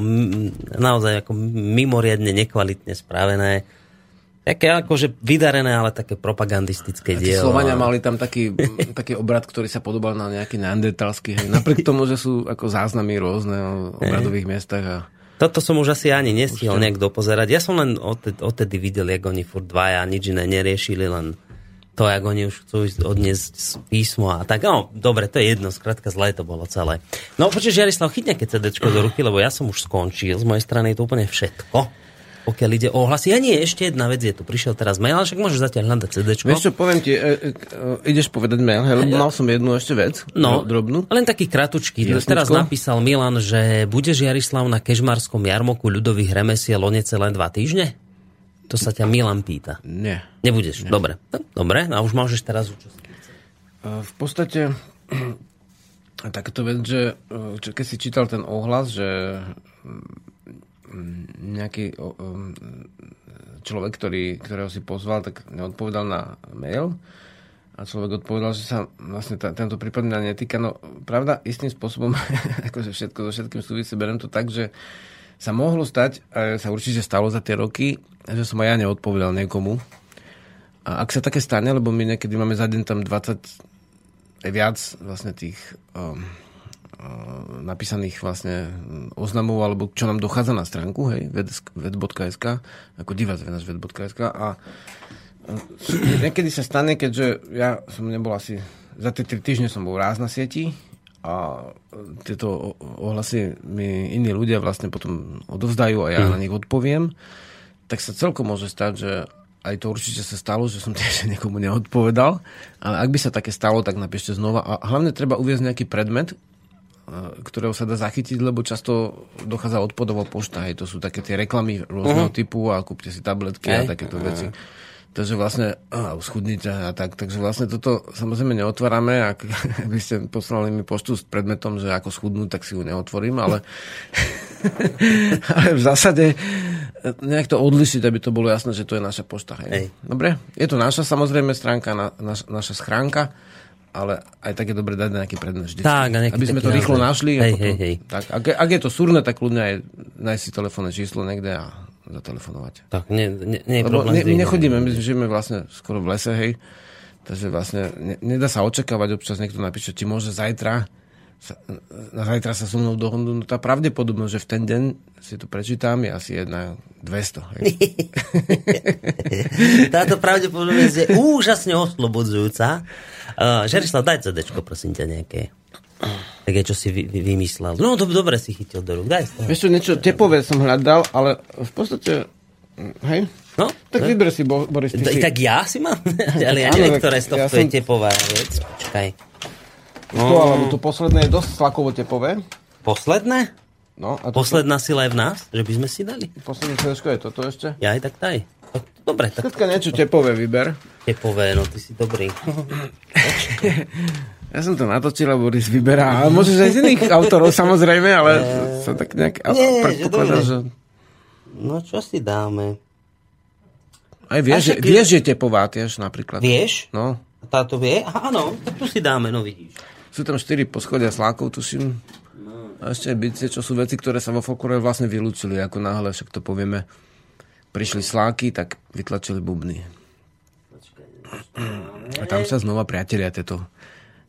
naozaj ako mimoriadne nekvalitne spravené Také akože vydarené, ale také propagandistické dielo. Slovania mali tam taký, taký obrad, ktorý sa podobal na nejaký neandertalský. Hej. Napriek tomu, že sú ako záznamy rôzne o obradových miestach. A... Toto som už asi ani nestihol nejak dopozerať. Ja som len odtedy videl, jak oni furt dvaja nič iné neriešili, len to, jak oni už chcú odniesť písmo a tak. No, dobre, to je jedno, skrátka zle to bolo celé. No, počkej, Žiarislav, chyť nejaké CD do ruky, lebo ja som už skončil. Z mojej strany je to úplne všetko pokiaľ ide o ohlasy. A nie, ešte jedna vec je tu. Prišiel teraz mail, ale však môžeš zatiaľ hľadať CD. Vieš čo, poviem ti, e, e, ideš povedať mail, hej, lebo mal som jednu ešte vec, no, drobnú. Len taký kratučký. Jasničko. Teraz napísal Milan, že bude Jarislav na Kežmarskom jarmoku ľudových remesiel o len dva týždne? To sa ťa Milan pýta. Nie. Nebudeš? Nie. Dobre. Dobre, a už môžeš teraz účastniť. E, v podstate takéto vec, že keď si čítal ten ohlas, že nejaký človek, ktorý, ktorého si pozval, tak neodpovedal na mail a človek odpovedal, že sa vlastne t- tento prípad mňa netýka. No pravda, istým spôsobom, akože všetko so všetkým súvisí, beriem to tak, že sa mohlo stať, a sa určite stalo za tie roky, že som aj ja neodpovedal niekomu. A ak sa také stane, lebo my niekedy máme za deň tam 20 aj viac vlastne tých um, napísaných vlastne oznamov, alebo čo nám dochádza na stránku, hej, ved.sk, ako divac ved.sk a niekedy sa stane, keďže ja som nebol asi, za tie tri týždne som bol ráz na sieti a tieto ohlasy mi iní ľudia vlastne potom odovzdajú a ja mm. na nich odpoviem, tak sa celkom môže stať, že aj to určite sa stalo, že som tiež niekomu neodpovedal, ale ak by sa také stalo, tak napíšte znova a hlavne treba uviezť nejaký predmet, ktorého sa dá zachytiť, lebo často dochádza odpadová pošta. Hej, to sú také tie reklamy rôzneho uh-huh. typu a kúpte si tabletky Aj. a takéto uh-huh. veci. Takže vlastne, a schudnite a tak, takže vlastne toto samozrejme neotvárame, ak by ste poslali mi poštu s predmetom, že ako schudnúť, tak si ju neotvorím, ale, ale v zásade nejak to odlišiť, aby to bolo jasné, že to je naša pošta. Hej. Hej. Dobre? Je to naša samozrejme stránka, na, naš, naša schránka, ale aj tak je dobre dať nejaký predmet vždy. Tak, aby sme to rýchlo našli. Hej, hej, hej. Tak, ak, ak je to súrne, tak kľudne aj nájsť si telefónne číslo niekde a zatelefonovať. Tak, nie, nie, nie je Lebo ne, my nechodíme, my žijeme vlastne skoro v lese, hej. Takže vlastne ne, nedá sa očakávať, občas niekto napíše, či môže zajtra sa, na zajtra sa so mnou dohodnú, no tá pravdepodobnosť, že v ten deň si to prečítam, je asi jedna 200. Hej. Táto pravdepodobnosť je úžasne oslobodzujúca. Uh, Žerislav, daj CD, prosím ťa, nejaké také, čo si vy, vy, vymyslel. No, to dobre si chytil do rúk, daj. Vieš čo, niečo tepové som hľadal, ale v podstate, hej, No, tak ne? vyber si, Boris. Ty si... Tak ja si mám? ale ja neviem, ktoré z tohto ja som... je tepová vec. Počkaj. No. To, alebo to posledné je dosť tlakovo tepové. Posledné? No, a to Posledná to... sila je v nás? Že by sme si dali? Posledné CD je toto ešte? Ja aj tak daj. Dobre, tak... Všetka niečo tepové vyber. Tepové, no ty si dobrý. Ja som to natočil a Boris vyberá. Ale môžeš aj z iných autorov samozrejme, ale sa tak nejak Nie, predpokladá, že, No čo si dáme? Aj vieš, že, vieš, že tepová tiež napríklad. Vieš? No. Táto vie? Aha, áno, tak tu si dáme, no vidíš. Sú tam štyri poschodia slákov, tuším. A ešte bicie, čo sú veci, ktoré sa vo folklore vlastne vylúčili, ako náhle, však to povieme. Prišli sláky, tak vytlačili bubny. A tam sa znova priatelia tieto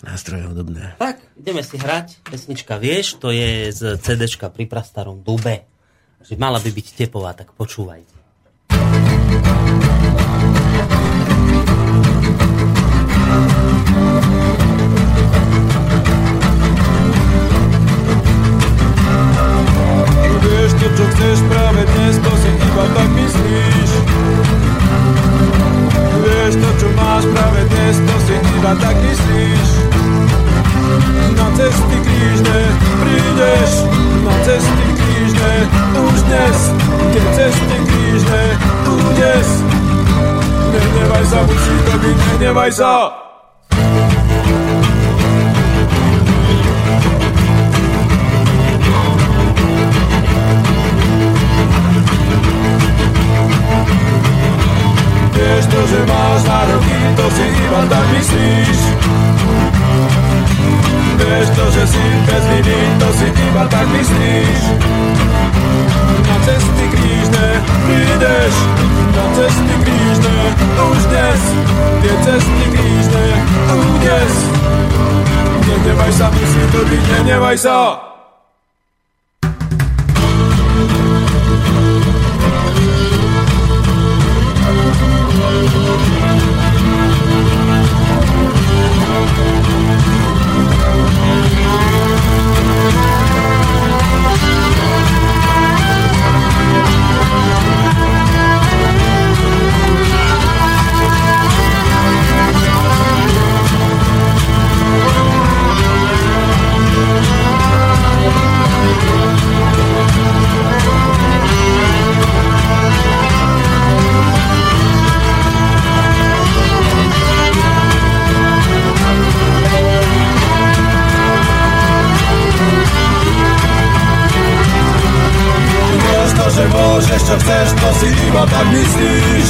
nástroje hudobné. Tak, ideme si hrať. Pesnička Vieš, to je z CDčka pri prastarom dube. Že mala by byť tepová, tak počúvajte. To, čo chceš práve dnes, to si iba tak myslíš. Vieš to, čo máš práve dnes, to si iba tak myslíš na cesty krížne prídeš, na cesty krížne už dnes, tie cesty krížne tu dnes. Nenevaj sa, musí to byť, nenevaj sa. Vieš to, že máš nároky, to si iba tak myslíš. Vieš to, že si bez viny, to si iba tak myslíš. Na cesty krížne prídeš Na cesty krížne už dnes. Tie cesty krížne už dnes. Nenevaj sa, musí to byť, nenevaj sa Thank čo chceš, to si iba tak myslíš.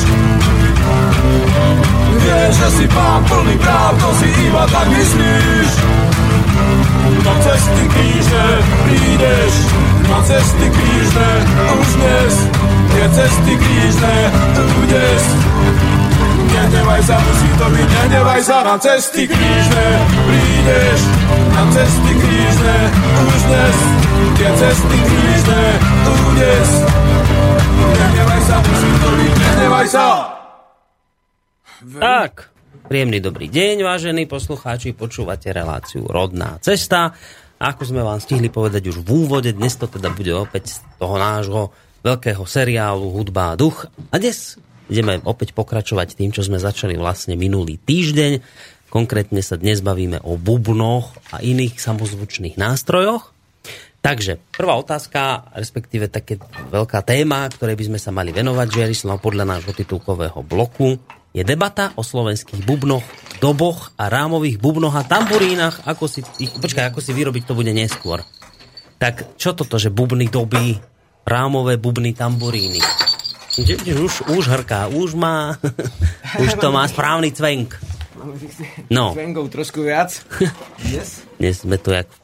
Vieš, že si pán plný práv, to si iba tak myslíš. Na cesty krížne prídeš, na cesty krížne už dnes. Tie cesty krížne dnes Nenevaj sa, musí to byť, nenevaj sa Na cesty krížne prídeš, na cesty krížne už dnes Tie cesty krížne dnes Nehnevaj sa, byť, nehnevaj sa! Tak, príjemný dobrý deň, vážení poslucháči, počúvate reláciu Rodná cesta. A ako sme vám stihli povedať už v úvode, dnes to teda bude opäť z toho nášho veľkého seriálu Hudba a duch. A dnes ideme opäť pokračovať tým, čo sme začali vlastne minulý týždeň. Konkrétne sa dnes bavíme o bubnoch a iných samozvučných nástrojoch. Takže, prvá otázka, respektíve také veľká téma, ktorej by sme sa mali venovať, Žiarislav, podľa nášho titulkového bloku, je debata o slovenských bubnoch, doboch a rámových bubnoch a tamburínach. Ako si, ich, počkaj, ako si vyrobiť to bude neskôr. Tak čo toto, že bubny doby, rámové bubny, tamburíny? Už, už hrká, už má, už to má správny cvenk. No. Cvenkov trošku viac. Yes. Dnes sme tu jak v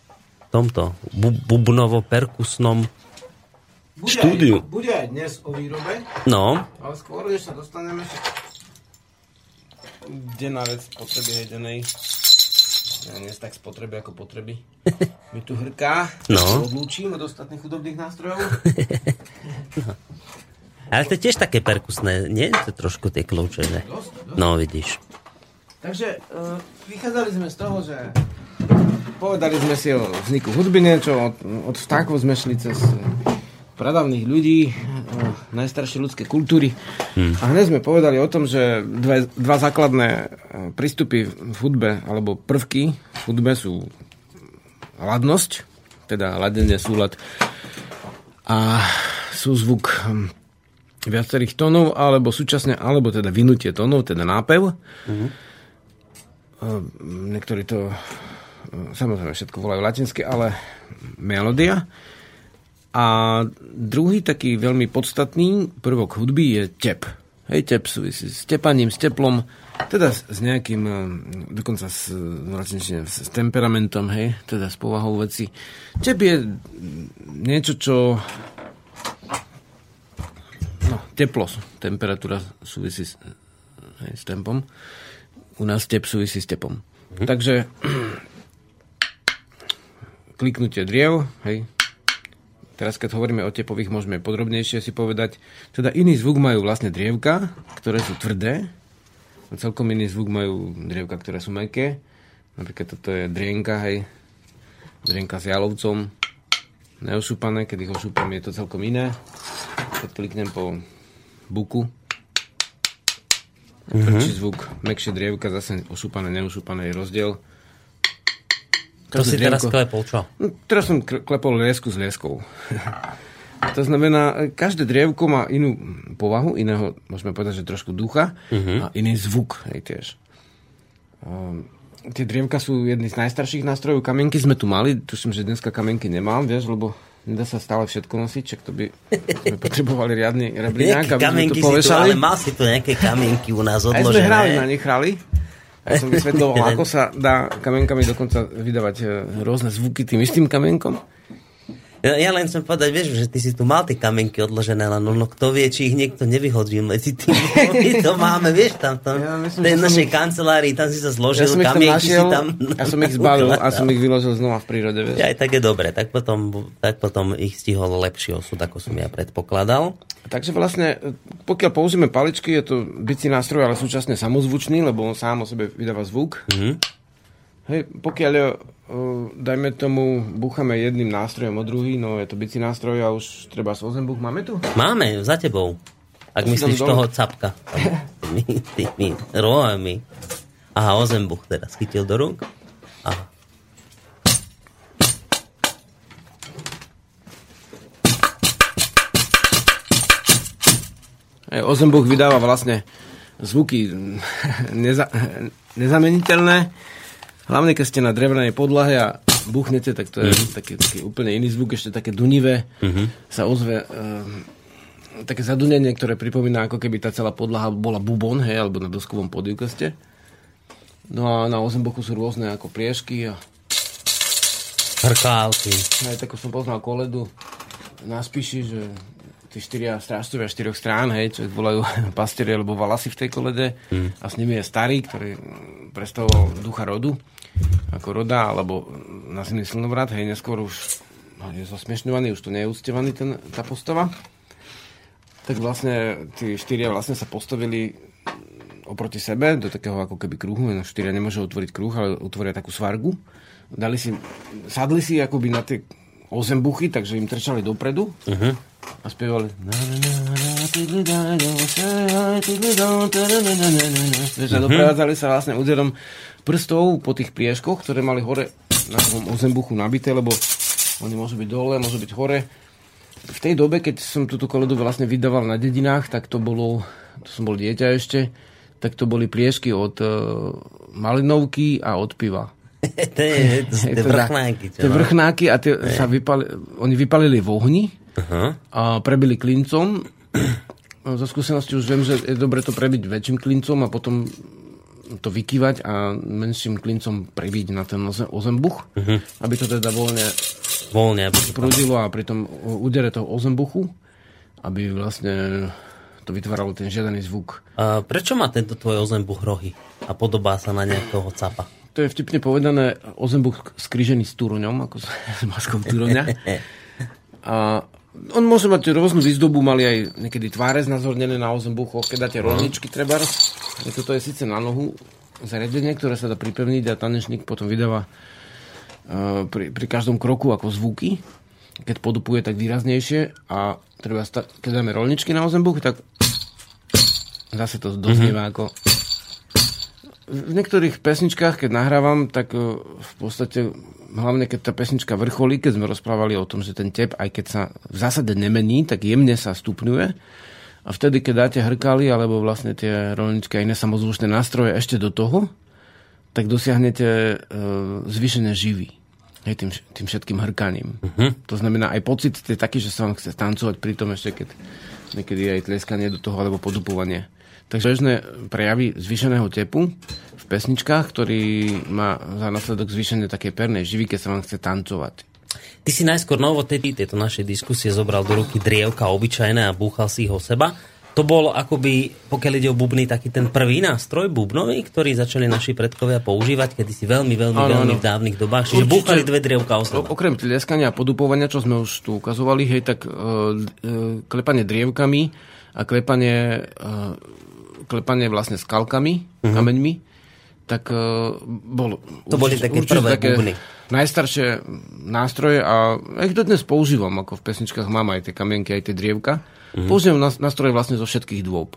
tomto bu- bubnovo-perkusnom Bude Štúdiu. Aj, bude aj dnes o výrobe, No, ale skôr, než sa dostaneme, denná vec potreby hejdenej. Ja nie tak spotreby ako potreby. Mi tu hrká, No. odlúčim od ostatných chudobných nástrojov. ale to je tiež také perkusné, nie? To trošku tie kľúče, že? No, vidíš. Takže uh, vychádzali sme z toho, že povedali sme si o vzniku hudby niečo, od, od vtákov sme šli cez eh, pradavných ľudí, o najstaršie ľudské kultúry. Hmm. A hneď sme povedali o tom, že dve, dva základné eh, prístupy v hudbe, alebo prvky v hudbe sú ladnosť, teda ladenie súlad a súzvuk hm, viacerých tónov, alebo súčasne, alebo teda vynutie tónov, teda nápev. Uh, Niektorí to samozrejme všetko volajú latinsky, ale melódia. A druhý taký veľmi podstatný prvok hudby je tep. Hej, tep súvisí s tepaním, s teplom, teda s, s nejakým, uh, dokonca s, v latinčine, s, s temperamentom, hej, teda s povahou veci. Tep je niečo, čo no, teplo, temperatúra súvisí s, hej, s tempom. U nás tep súvisí s tepom. Mhm. Takže kliknutie driev, hej. Teraz, keď hovoríme o tepových, môžeme podrobnejšie si povedať. Teda iný zvuk majú vlastne drievka, ktoré sú tvrdé. A celkom iný zvuk majú drievka, ktoré sú meké. Napríklad toto je drienka, hej. Drienka s jalovcom. Neošúpané, keď ich ošúpam, je to celkom iné. Keď kliknem po buku, tvrdší zvuk, mekšie drievka, zase ošúpané, neošúpané je rozdiel. To si teraz klepol, čo? No, teraz som kle- klepol liesku s lieskou. to znamená, každé drievko má inú povahu, iného, môžeme povedať, že trošku ducha a iný zvuk hej, tiež. Um, tie drievka sú jedny z najstarších nástrojov. Kamienky sme tu mali, tuším, že dneska kamienky nemám, vieš, lebo nedá sa stále všetko nosiť, čak to by sme potrebovali riadny rebliňák, aby sme to si tu, povešali. ale mal si tu nejaké kamienky u nás Aj sme odložené. hrali na nich hrali. Ja som vysvetloval, ako sa dá kamienkami dokonca vydávať e, rôzne zvuky tým istým kamienkom. Ja, ja len chcem povedať, vieš, že ty si tu mal tie kamienky odložené, len no, no kto vie, či ich niekto nevyhodil medzi tým. My to máme, vieš, tam, tam Ja myslím, v tej našej ich- kancelárii, tam si sa zložil, Ja kamienky našiel, si tam... ja som ich zbalil a som ich vyložil znova v prírode. Vieš. Ja, aj tak je dobre, tak potom, tak potom ich stihol lepší osud, ako som ja predpokladal. Takže vlastne, pokiaľ použijeme paličky, je to bicí nástroj, ale súčasne samozvučný, lebo on sám o sebe vydáva zvuk. Mhm. Hej, pokiaľ, dajme tomu, búchame jedným nástrojom o druhý, no je to bicí nástroj a už treba s ozembuch. Máme tu? Máme, za tebou. Ak To myslíš toho capka. Tými, tými rohami. Aha, ozembuch teda chytil do rúk. Aha. Hej, Ozembuch vydáva vlastne zvuky neza, nezameniteľné. Hlavne, keď ste na drevenej podlahe a buchnete, tak to je mm. taký, taký úplne iný zvuk, ešte také dunivé mm-hmm. sa ozve. Um, také zadunenie, ktoré pripomína, ako keby tá celá podlaha bola bubon, hej, alebo na doskovom podivke ste. No a na ozembochu sú rôzne ako priešky a Hrkálky. aj takú som poznal koledu na spíši, že tí štyria strážcovia štyroch strán, hej, čo ich volajú pastieri alebo valasy v tej kolede a s nimi je starý, ktorý mm, predstavoval ducha rodu, ako roda, alebo nazivný slnovrat, hej, neskôr už no, je zosmiešňovaný, už to nie je uctievaný ten, tá postava. Tak vlastne tí štyria vlastne sa postavili oproti sebe do takého ako keby kruhu, no štyria nemôžu otvoriť kruh, ale utvoria takú svargu. Dali si, sadli si akoby na tie ozembuchy, takže im trčali dopredu uh-huh. a spievali Vieš, a doprevádzali sa vlastne úderom prstov po tých prieškoch, ktoré mali hore na tom ozembuchu nabité, lebo oni môžu byť dole, môžu byť hore. V tej dobe, keď som túto koledu vlastne vydával na dedinách, tak to bolo, to som bol dieťa ešte, tak to boli pliešky od uh, malinovky a od piva. to je, to sú tie vrchnáky. Čo, Tie no? vrchnáky a tie sa vypali, oni vypalili v ohni a prebili klincom. Zo skúsenosti už viem, že je dobre to prebiť väčším klincom a potom to vykývať a menším klincom prebiť na ten oze- ozembuch, aby to teda voľne Voľne. prúdilo a pri tom údere toho ozembuchu, aby vlastne to vytváralo ten žiadaný zvuk. A prečo má tento tvoj ozembuch rohy a podobá sa na nejakého capa? To je vtipne povedané ozembuch skrížený s túroňom, ako s, maskou túroňa. A on môže mať rôznu výzdobu, mali aj niekedy tváre znázornené na ozembuchoch, keď dáte rolničky treba. Toto je síce na nohu zariadenie, ktoré sa dá pripevniť a tanečník potom vydáva eh, pri, pri každom kroku ako zvuky. Keď podupuje, tak výraznejšie a treba, sta- keď dáme rolničky na ozembuch, tak zase to doznieva mm-hmm. ako v niektorých pesničkách, keď nahrávam, tak e, v podstate, hlavne keď tá pesnička vrcholí, keď sme rozprávali o tom, že ten tep, aj keď sa v zásade nemení, tak jemne sa stupňuje. A vtedy, keď dáte hrkali, alebo vlastne tie rolničky a iné samozvučné nástroje ešte do toho, tak dosiahnete e, zvýšené živy. Hej, tým, tým všetkým hrkaním. Uh-huh. To znamená, aj pocit je taký, že sa vám chce tancovať pri tom ešte, keď niekedy aj tleskanie do toho, alebo podupovanie. Takže bežné prejavy zvýšeného tepu v pesničkách, ktorý má za následok zvýšenie také pernej živy, keď sa vám chce tancovať. Ty si najskôr novo tedy tejto našej diskusie zobral do ruky drievka obyčajné a búchal si ich o seba. To bol akoby, pokiaľ ide o bubny, taký ten prvý nástroj bubnový, ktorý začali naši predkovia používať, kedy si veľmi, veľmi, Áno, veľmi áno. v dávnych dobách. Čiže Určite. búchali dve drievka o seba. okrem tlieskania a podupovania, čo sme už tu ukazovali, hej, tak uh, uh, klepanie drievkami a klepanie, uh, klepanie vlastne skalkami, uh-huh. kameňmi, tak uh, bol To boli také prvé bubny. najstaršie nástroje a ja ich dodnes používam, ako v pesničkách mám aj tie kamienky, aj tie drievka. Uh-huh. Používam nás- nástroje vlastne zo všetkých dôb.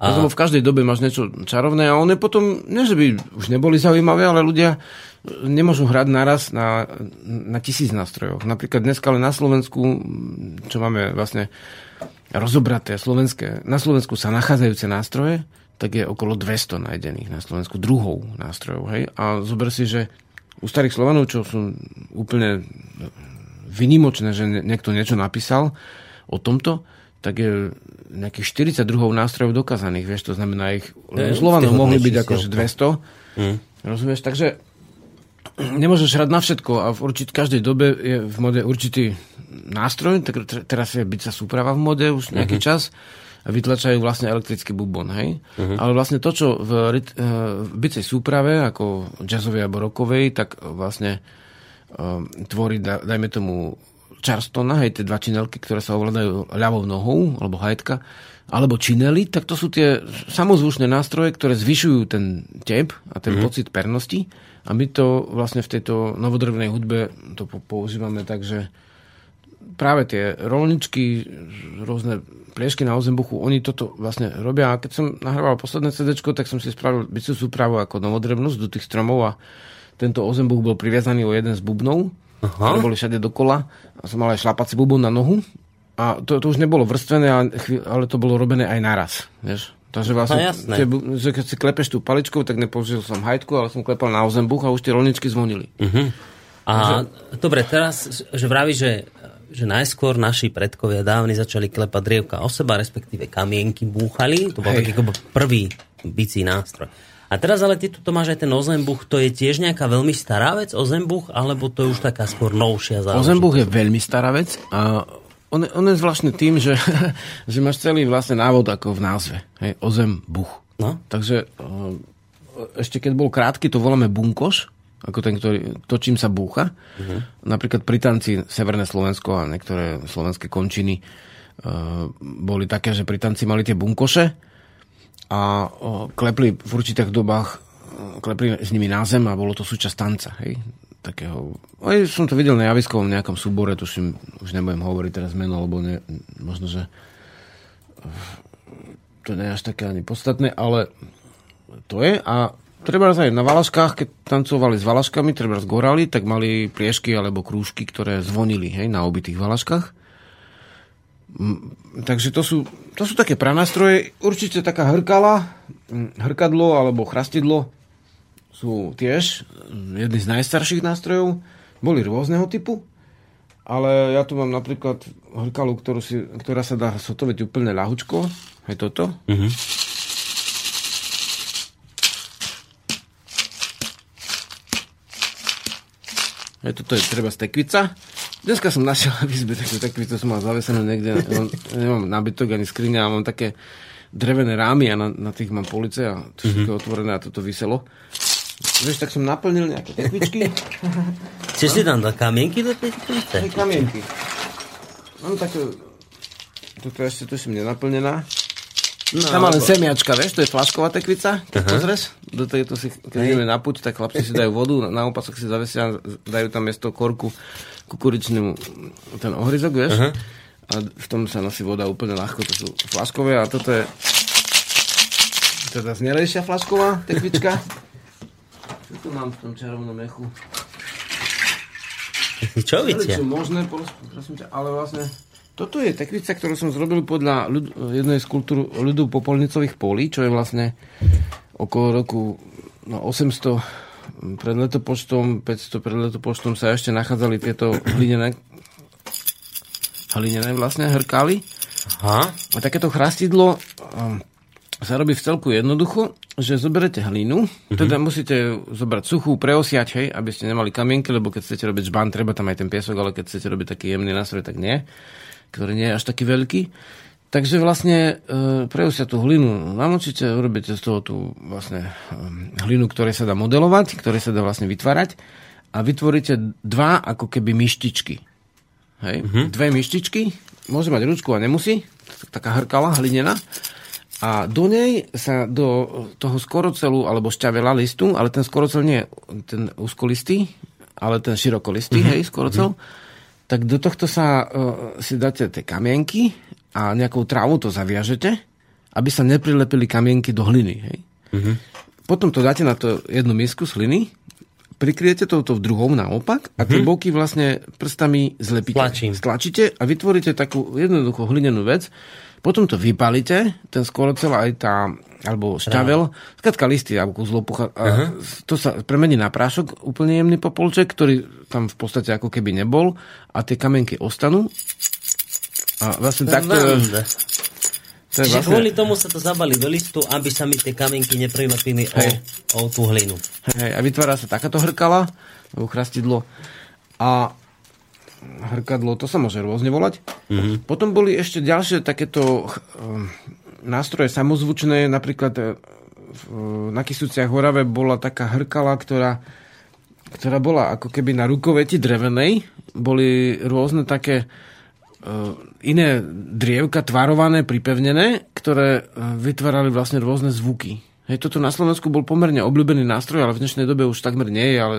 A... Lebo v každej dobe máš niečo čarovné a one potom, nie že by už neboli zaujímavé, ale ľudia nemôžu hrať naraz na, na tisíc nástrojoch. Napríklad dneska ale na Slovensku, čo máme vlastne rozobraté slovenské, na Slovensku sa nachádzajúce nástroje, tak je okolo 200 nájdených na Slovensku druhov nástrojov. Hej? A zober si, že u starých Slovanov, čo sú úplne vynimočné, že ne- niekto niečo napísal o tomto, tak je nejakých 40 druhov nástrojov dokázaných, vieš, to znamená ich, je Slovanov mohli byť akože 200, Hm. rozumieš, takže nemôžeš hrať na všetko a v určit, každej dobe je v mode určitý nástroj, tak teraz je bica súprava v mode už nejaký uh-huh. čas a vytlačajú vlastne elektrický bubon, hej? Uh-huh. Ale vlastne to, čo v, ryt, eh, v bicej súprave, ako jazzovej alebo rockovej, tak vlastne um, tvorí, da, dajme tomu, Charlestona, hej, tie dva činelky, ktoré sa ovládajú ľavou nohou, alebo hajtka, alebo činely, tak to sú tie samozvučné nástroje, ktoré zvyšujú ten tep a ten mm-hmm. pocit pernosti. A my to vlastne v tejto novodrevnej hudbe to po- používame tak, že práve tie rolničky, rôzne pliešky na ozembuchu, oni toto vlastne robia. A keď som nahrával posledné CD, tak som si spravil bicu súpravu ako novodrevnosť do tých stromov a tento ozembuch bol priviazaný o jeden z bubnov, Aha. ktoré boli všade dokola. A som mal aj šlapací bubon na nohu. A to, to už nebolo vrstvené, ale, ale to bolo robené aj naraz. Vieš? Takže vlastne, No, jasné. bu- že keď si klepeš tú paličkou, tak nepoužil som hajtku, ale som klepal na ozembuch a už tie rolničky zvonili. Mhm. A dobre, teraz, že vraví, že, že najskôr naši predkovia dávni začali klepať drievka o seba, respektíve kamienky búchali, to bol Hej. taký prvý bicí nástroj. A teraz ale ty tu máš aj ten ozembuch, to je tiež nejaká veľmi stará vec, ozembuch, alebo to je už taká skôr novšia záležitosť? Ozembuch je veľmi stará vec a on, je- on je zvláštny tým, že, že máš celý vlastne návod ako v názve. Hej, ozembuch. No. Takže o, ešte keď bol krátky, to voláme bunkoš, ako ten, ktorý, to, čím sa búcha. Uh-huh. Napríklad pri tanci Severné Slovensko a niektoré slovenské končiny uh, boli také, že pri tanci mali tie bunkoše a o, klepli v určitých dobách klepli s nimi na zem a bolo to súčasť tanca. Hej? Takého, aj som to videl na javiskovom nejakom súbore, tuším, už nebudem hovoriť teraz meno, lebo ne, možno, že to nie je až také ani podstatné, ale to je a treba aj na Valaškách, keď tancovali s Valaškami, treba z Gorali, tak mali priešky alebo krúžky, ktoré zvonili hej, na obitých Valaškách. Takže to sú, to sú také pranástroje. Určite taká hrkala, mm, hrkadlo alebo chrastidlo sú tiež jedny z najstarších nástrojov. Boli rôzneho typu, ale ja tu mám napríklad hrkalu, ktorú si, ktorá sa dá sotoviť úplne ľahučko. Aj toto. Mm-hmm. Aj toto je treba z tekvica. Dneska som našiel v izbe takú tekvicu, som mal zavesenú niekde. Nemám, nemám nábytok ani skrine, ale mám také drevené rámy a na, na tých mám police a to mm-hmm. otvorené a toto vyselo. Vieš, tak som naplnil nejaké tekvičky. Chceš si tam dať kamienky do tej tekvice? kamienky. Mám také... Toto ešte tu som nenaplnená. No, Tam len semiačka, vieš, to je flašková tekvica, keď uh-huh. pozrieš. Do tejto si, keď ideme na puť, tak chlapci si dajú vodu, na opasok si zavesia, dajú tam miesto korku kukuričnú ten ohryzok, vieš. Uh-huh. A v tom sa nosí voda úplne ľahko, to sú flaškové a toto je teda znelejšia flašková tekvička. Čo tu mám v tom čarovnom mechu? Čo viete? Čo možné, prosím ťa, ale vlastne toto je tekvica, ktorú som zrobil podľa ľud, jednej z kultúr ľudu popolnicových polí, čo je vlastne okolo roku no, 800 pred letopočtom, 500 pred letopočtom sa ešte nachádzali tieto hlinené hlinené vlastne hrkály. Aha. A takéto chrastidlo um, sa robí v celku jednoducho, že zoberete hlinu, mm-hmm. teda musíte zobrať suchú, preosiať, hej, aby ste nemali kamienky, lebo keď chcete robiť žbán, treba tam aj ten piesok, ale keď chcete robiť taký jemný nástroj, tak nie ktorý nie je až taký veľký. Takže vlastne e, preusia tú hlinu namočíte, urobíte z toho tú vlastne e, hlinu, ktoré sa dá modelovať, ktoré sa dá vlastne vytvárať a vytvoríte dva ako keby myštičky. Hej? Uh-huh. Dve myštičky, môže mať ručku a nemusí, taká hrkala hlinená a do nej sa do toho skorocelu alebo šťavela listu, ale ten skorocel nie ten úzkolistý, ale ten širokolistý, uh-huh. hej, skorocel, uh-huh tak do tohto sa uh, si dáte tie kamienky a nejakou trávu to zaviažete, aby sa neprilepili kamienky do hliny. Hej? Mm-hmm. Potom to dáte na to jednu misku sliny, prikriete touto v druhom naopak a tie mm-hmm. boky vlastne prstami zlepíte. Tlačím. Stlačíte a vytvoríte takú jednoduchú hlinenú vec. Potom to vypalíte, ten skorocel aj tá alebo šťavel, skratka listy alebo kus lopucha. Uh-huh. To sa premení na prášok, úplne jemný popolček, ktorý tam v podstate ako keby nebol a tie kamenky ostanú. A vlastne takto... To je vlastne... kvôli tomu sa to zabali do listu, aby sa mi tie kamienky neprejmapili o, o tú hlinu. Hej, a vytvára sa takáto hrkala, alebo chrastidlo. A hrkadlo, to sa môže rôzne volať. Mm-hmm. Potom boli ešte ďalšie takéto um, nástroje samozvučné, napríklad e, na Kisuciach Horave bola taká hrkala, ktorá, ktorá bola ako keby na rukoveti drevenej. Boli rôzne také uh, iné drievka tvarované, pripevnené, ktoré e, vytvárali vlastne rôzne zvuky. Hej, toto na Slovensku bol pomerne obľúbený nástroj, ale v dnešnej dobe už takmer nie je, ale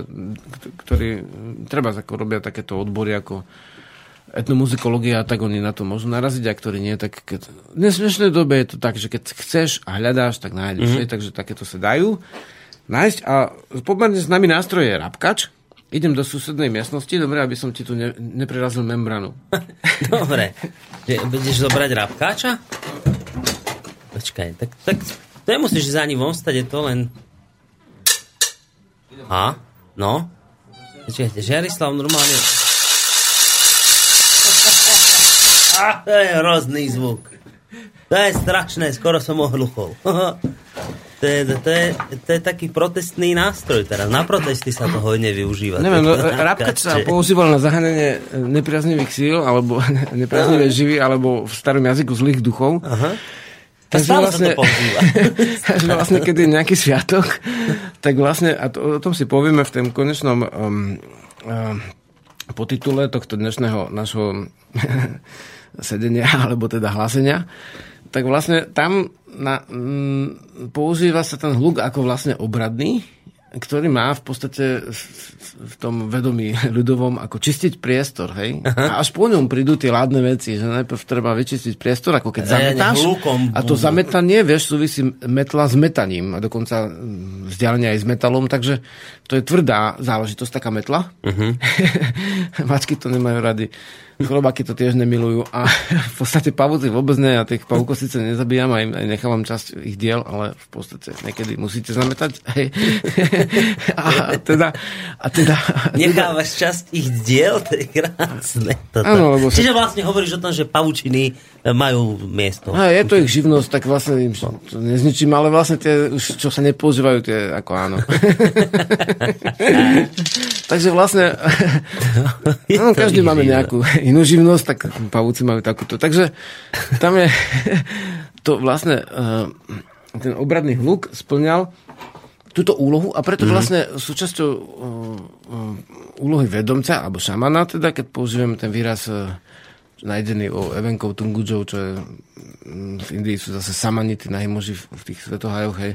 ktorý treba ako robia takéto odbory ako etnomuzikológia, tak oni na to môžu naraziť, a ktorí nie, tak keď... v dnešnej dobe je to tak, že keď chceš a hľadáš, tak nájdeš, mm-hmm. takže takéto sa dajú nájsť a pomerne s nami nástroj je rapkač, idem do susednej miestnosti, dobre, aby som ti tu ne, neprerazil membranu. dobre, budeš zobrať rapkača? Počkaj, tak, tak nemusíš za ním ostať, je to len... A? No? Počkajte, Žiarislav normálne to je hrozný zvuk. To je strašné, skoro som ohluchol. To je, to, je, to je taký protestný nástroj teraz. Na protesty sa to hojne využíva. Neviem, no, rapkač sa používal na zahanenie nepriaznivých síl, alebo nepriaznivé živy, alebo v starom jazyku zlých duchov. Aha. Takže vlastne, takže vlastne, keď je nejaký sviatok, tak vlastne, a to, o tom si povieme v tom konečnom um, um, potitule tohto dnešného našho sedenia, alebo teda hlásenia, tak vlastne tam na, m, mm, používa sa ten hluk ako vlastne obradný, ktorý má v podstate v tom vedomí ľudovom ako čistiť priestor, hej? A až po ňom prídu tie ládne veci, že najprv treba vyčistiť priestor, ako keď zametáš. A to zametanie, vieš, súvisí metla s metaním a dokonca mm, vzdialenie aj s metalom, takže to je tvrdá záležitosť, taká metla. Uh-huh. Mačky to nemajú rady. Chrobáky to tiež nemilujú a v podstate pavúci vôbec ne a tých pavúkov síce nezabíjam aj, aj nechávam časť ich diel, ale v podstate niekedy musíte zametať. Hej. A teda, a teda, teda Nechávaš časť ich diel? To je krásne. Toto. Áno, lebo Čiže vlastne hovoríš o tom, že pavučiny majú miesto. A je to ich živnosť, tak vlastne im to nezničím, ale vlastne tie, čo sa nepoužívajú, tie ako áno. Takže vlastne no, každý máme nejakú inú živnosť, tak pavúci majú takúto. Takže tam je to vlastne uh, ten obradný hluk splňal túto úlohu a preto mm. vlastne súčasťou uh, uh, úlohy vedomca alebo šamana, teda keď používame ten výraz nájdený o Evenkov Tungudžov, čo je mm, v Indii sú zase samanity na v, v tých svetohajoch, hej.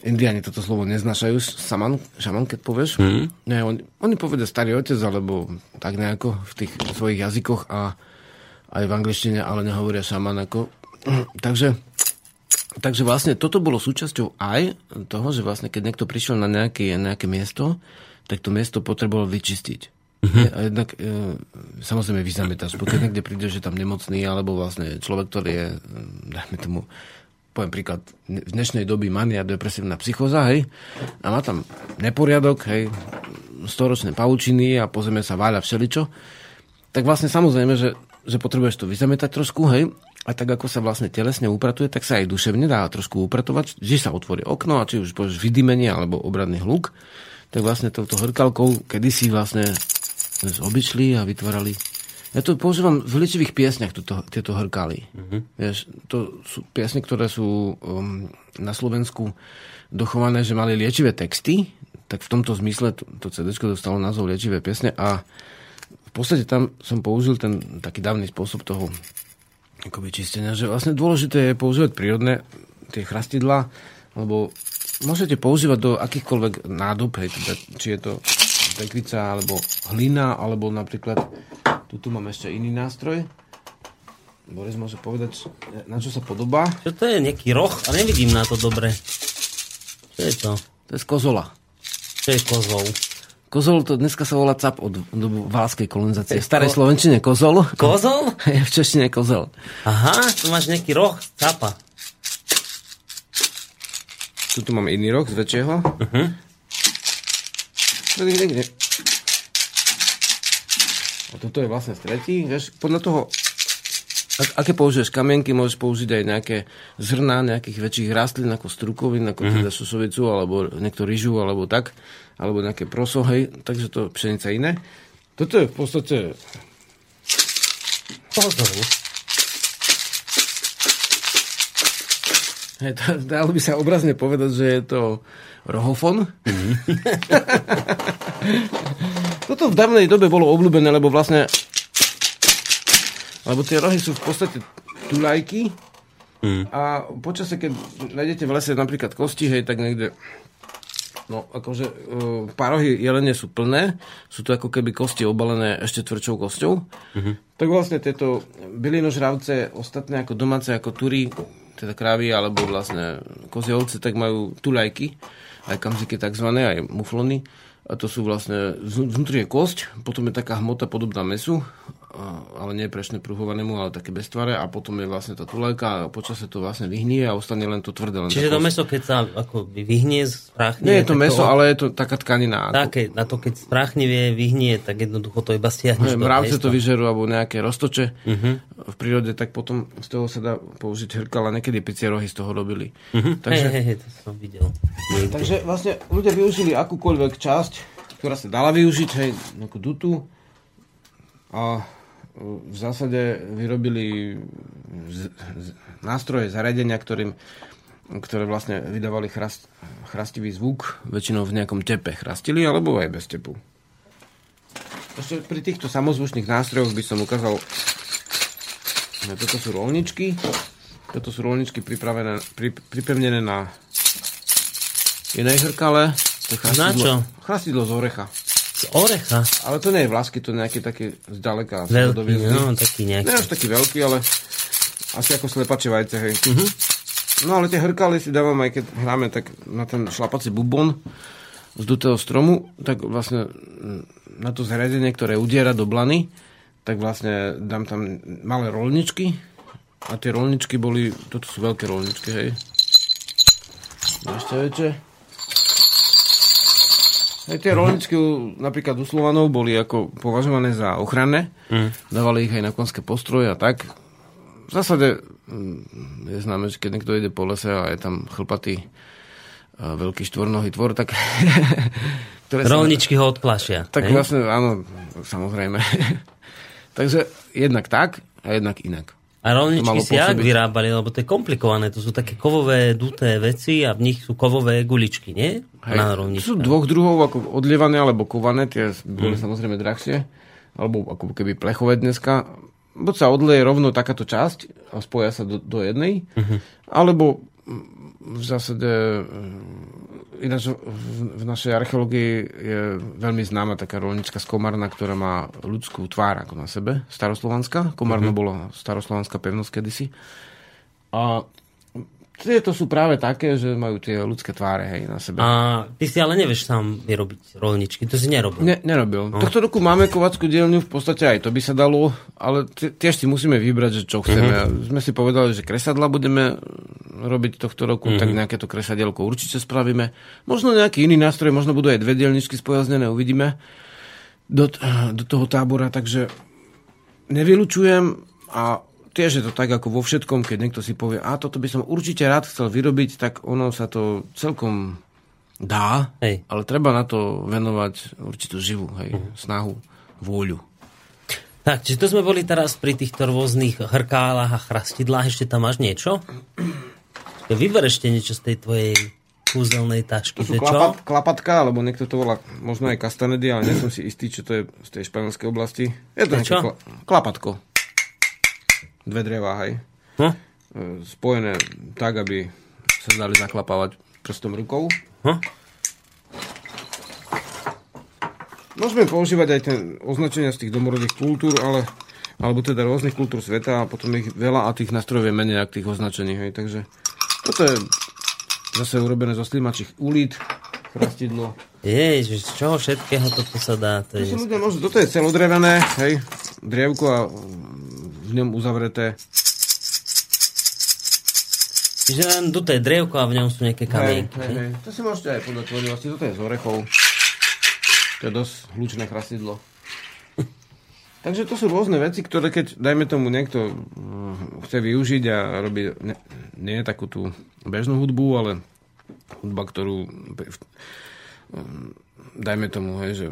Indiani toto slovo neznašajú, saman, šaman, keď povieš. Mm. Ne, oni, oni povedia starý otec, alebo tak nejako v tých svojich jazykoch a aj v angličtine, ale nehovoria šaman ako. takže, takže vlastne toto bolo súčasťou aj toho, že vlastne keď niekto prišiel na nejaké, nejaké miesto, tak to miesto potreboval vyčistiť. Uh-huh. A jednak e, samozrejme vyzametáš, pokiaľ niekde príde, že tam nemocný, alebo vlastne človek, ktorý je, dajme tomu, poviem príklad, v dnešnej doby mania, depresívna psychoza, hej, a má tam neporiadok, hej, storočné pavučiny a po zeme sa váľa všeličo, tak vlastne samozrejme, že, že potrebuješ to vyzametať trošku, hej, a tak ako sa vlastne telesne upratuje, tak sa aj duševne dá trošku upratovať, že sa otvorí okno a či už povieš vydymenie alebo obradný hluk, tak vlastne touto hrkalkou kedysi vlastne običli a vytvárali. Ja to používam v liečivých piesňach, tuto, tieto hrkály. Mm-hmm. Vieš, to sú piesne, ktoré sú um, na Slovensku dochované, že mali liečivé texty, tak v tomto zmysle to, to CD dostalo názov liečivé piesne a v podstate tam som použil ten taký dávny spôsob toho akoby čistenia, že vlastne dôležité je používať prírodné tie chrastidla, lebo môžete používať do akýchkoľvek nádob, hej, teda, či je to tekvica alebo hlina, alebo napríklad tu, mám ešte iný nástroj. Boris môže povedať, na čo sa podobá. Čo to je, nejaký roh? A nevidím na to dobre. Čo je to? To je z kozola. Čo je kozol? Kozol to dneska sa volá cap od dobu válskej kolonizácie. V starej ko... slovenčine kozol. Kozol? Je v češtine kozel. Aha, tu máš nejaký roh capa. Tu tu mám iný roh z väčšieho. Uh-huh. A toto je vlastne stretí. Vieš, podľa toho, aké použiješ kamienky, môžeš použiť aj nejaké zrná nejakých väčších rastlín, ako strukovín, ako mm-hmm. teda susovicu, alebo niekto ryžu, alebo tak, alebo nejaké proso, hej, takže to pšenica iné. Toto je v podstate... Pozor. Hej, dalo by sa obrazne povedať, že je to rohofon. Mm. Toto v dávnej dobe bolo obľúbené, lebo vlastne lebo tie rohy sú v podstate tulajky mm. a počasie, keď nájdete v lese napríklad kosti, hej, tak niekde No, akože uh, párohy jelene sú plné, sú to ako keby kosti obalené ešte tvrdšou kosťou. Mm-hmm. Tak vlastne tieto bylinožravce, ostatné ako domáce, ako tury, teda krávy alebo vlastne kozie ovce, tak majú tulajky aj kamziky tzv. aj muflony. A to sú vlastne, vnútri je kosť, potom je taká hmota podobná mesu, ale nie prešne pruhovanému, ale také bez tvare a potom je vlastne tá tulajka a počasie to vlastne vyhnie a ostane len to tvrdé. Len Čiže to meso, keď sa ako vyhnie, spráchne... Nie je to meso, to... ale je to taká tkanina. Také, na to keď spráchnivie vyhnie, tak jednoducho to iba stiahneš. Mravce to vyžerú, alebo nejaké roztoče uh-huh. v prírode, tak potom z toho sa dá použiť hrkal a niekedy picie rohy z toho robili. Uh-huh. Takže, hej, hej, to som videl. Takže vlastne ľudia využili akúkoľvek časť, ktorá sa dala využiť, hej, ako dutu. A v zásade vyrobili z, z, nástroje, zariadenia, ktorým, ktoré vlastne vydávali chrast, chrastivý zvuk, väčšinou v nejakom tepe chrastili, alebo aj bez tepu. Ešte pri týchto samozvučných nástrojoch by som ukázal, že toto sú rolničky, toto sú rolničky pripravené, pri, pripevnené na inej hrkale, To je Na chrastidlo- čo? Chrastidlo z orecha. Z orecha. Ale to nie je vlásky, to je nejaký taký zďaleka. Veľký, no, taký nejaký. Nie až taký veľký, ale asi ako slepače vajce, hej. No ale tie hrkály si dávam aj keď hráme tak na ten šlapací bubon z dutého stromu, tak vlastne mm, na to zariadenie, ktoré udiera do blany, tak vlastne dám tam malé rolničky a tie rolničky boli, toto sú veľké rolničky, hej. Ešte väčšie. Hej, tie rolničky napríklad u Slovanov boli ako považované za ochranné. Dávali ich aj na konské postroje a tak. V zásade mm, je známe, že keď niekto ide po lese a je tam chlpatý a veľký štvornohý tvor, tak... ktoré sa- Rolničky ho odplašia. Tak hej? vlastne, áno, samozrejme. Takže jednak tak a jednak inak. A rolničky si jak vyrábali, lebo to je komplikované. To sú také kovové duté veci a v nich sú kovové guličky, nie? Hej, Na sú rolničkách. dvoch druhov, ako odlievané alebo kované, tie boli samozrejme drahšie, alebo ako keby plechové dneska. Buď sa odleje rovno takáto časť a spoja sa do, do jednej, alebo mm, v zásade mm, ináč v, v našej archeológii je veľmi známa taká rolnička z Komárna, ktorá má ľudskú tvár ako na sebe, staroslovanská. Komárno bola staroslovanská pevnosť kedysi. A tieto sú práve také, že majú tie ľudské tváre hej, na sebe. A ty si ale nevieš sám vyrobiť rolničky, to si nerobil. Ne, nerobil. No. Tohto roku máme kovackú dielňu, v podstate aj to by sa dalo, ale tiež si musíme vybrať, že čo chceme. Mm-hmm. Sme si povedali, že kresadla budeme robiť tohto roku, mm-hmm. tak nejaké to kresadielko určite spravíme. Možno nejaký iný nástroj, možno budú aj dve dielničky spojaznené, uvidíme do, do toho tábora, takže nevylučujem a tiež je to tak ako vo všetkom, keď niekto si povie, a toto by som určite rád chcel vyrobiť, tak ono sa to celkom dá, Hej. ale treba na to venovať určitú živú hej, snahu, vôľu. Tak, čiže to sme boli teraz pri týchto rôznych hrkálach a chrastidlách. Ešte tam máš niečo? Vyber ešte niečo z tej tvojej kúzelnej tašky. To sú že čo? klapat, klapatka, alebo niekto to volá možno aj kastanedy, ale nie som si istý, čo to je z tej španielskej oblasti. Je to To kla, klapatko. Dve drevá, hej. Hm? E, Spojené tak, aby sa dali zaklapávať prstom rukou. Hm? Môžeme používať aj ten označenia z tých domorodých kultúr, ale alebo teda rôznych kultúr sveta a potom ich veľa a tých nástrojov je menej ako tých označení. Hej. Takže toto je zase urobené zo slimačích ulít, chrastidlo. Ježiš, z čoho všetkého toto sa dá? To To je... ľudia môžu, toto je celodrevené, hej, drievko a v ňom uzavreté. Čiže len je drevko a v ňom sú nejaké Hej, kamienky. hej, hej. To si môžete aj podľa tvorivosti, toto je z orechov. To je dosť hlučné chrastidlo. Takže to sú rôzne veci, ktoré keď, dajme tomu, niekto mm, chce využiť a robí ne, nie takú tú bežnú hudbu, ale hudba, ktorú mm, dajme tomu, hej, že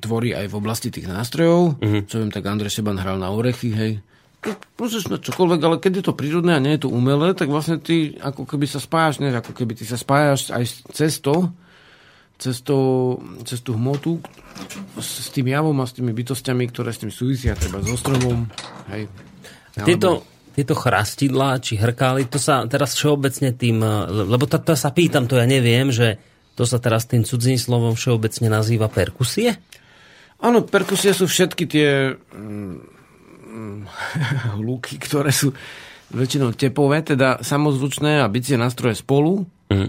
tvorí aj v oblasti tých nástrojov. Mhm. Čo viem, tak Andrej Šeban hral na orechy, hej. To Môžeš na čokoľvek, ale keď je to prírodné a nie je to umelé, tak vlastne ty ako keby sa spájaš, ne, ako keby ty sa spájaš aj s cestou, cestou, cez tú hmotu s, s tým javom a s tými bytostiami, ktoré s tým súvisia, treba so stromom. Hej. Tieto, tieto chrastidlá či hrkály, to sa teraz všeobecne tým, lebo to, to sa pýtam, to ja neviem, že to sa teraz tým cudzím slovom všeobecne nazýva perkusie? Áno, perkusie sú všetky tie mm, hluky, ktoré sú väčšinou tepové, teda samozvučné a bicie nástroje spolu. Mhm.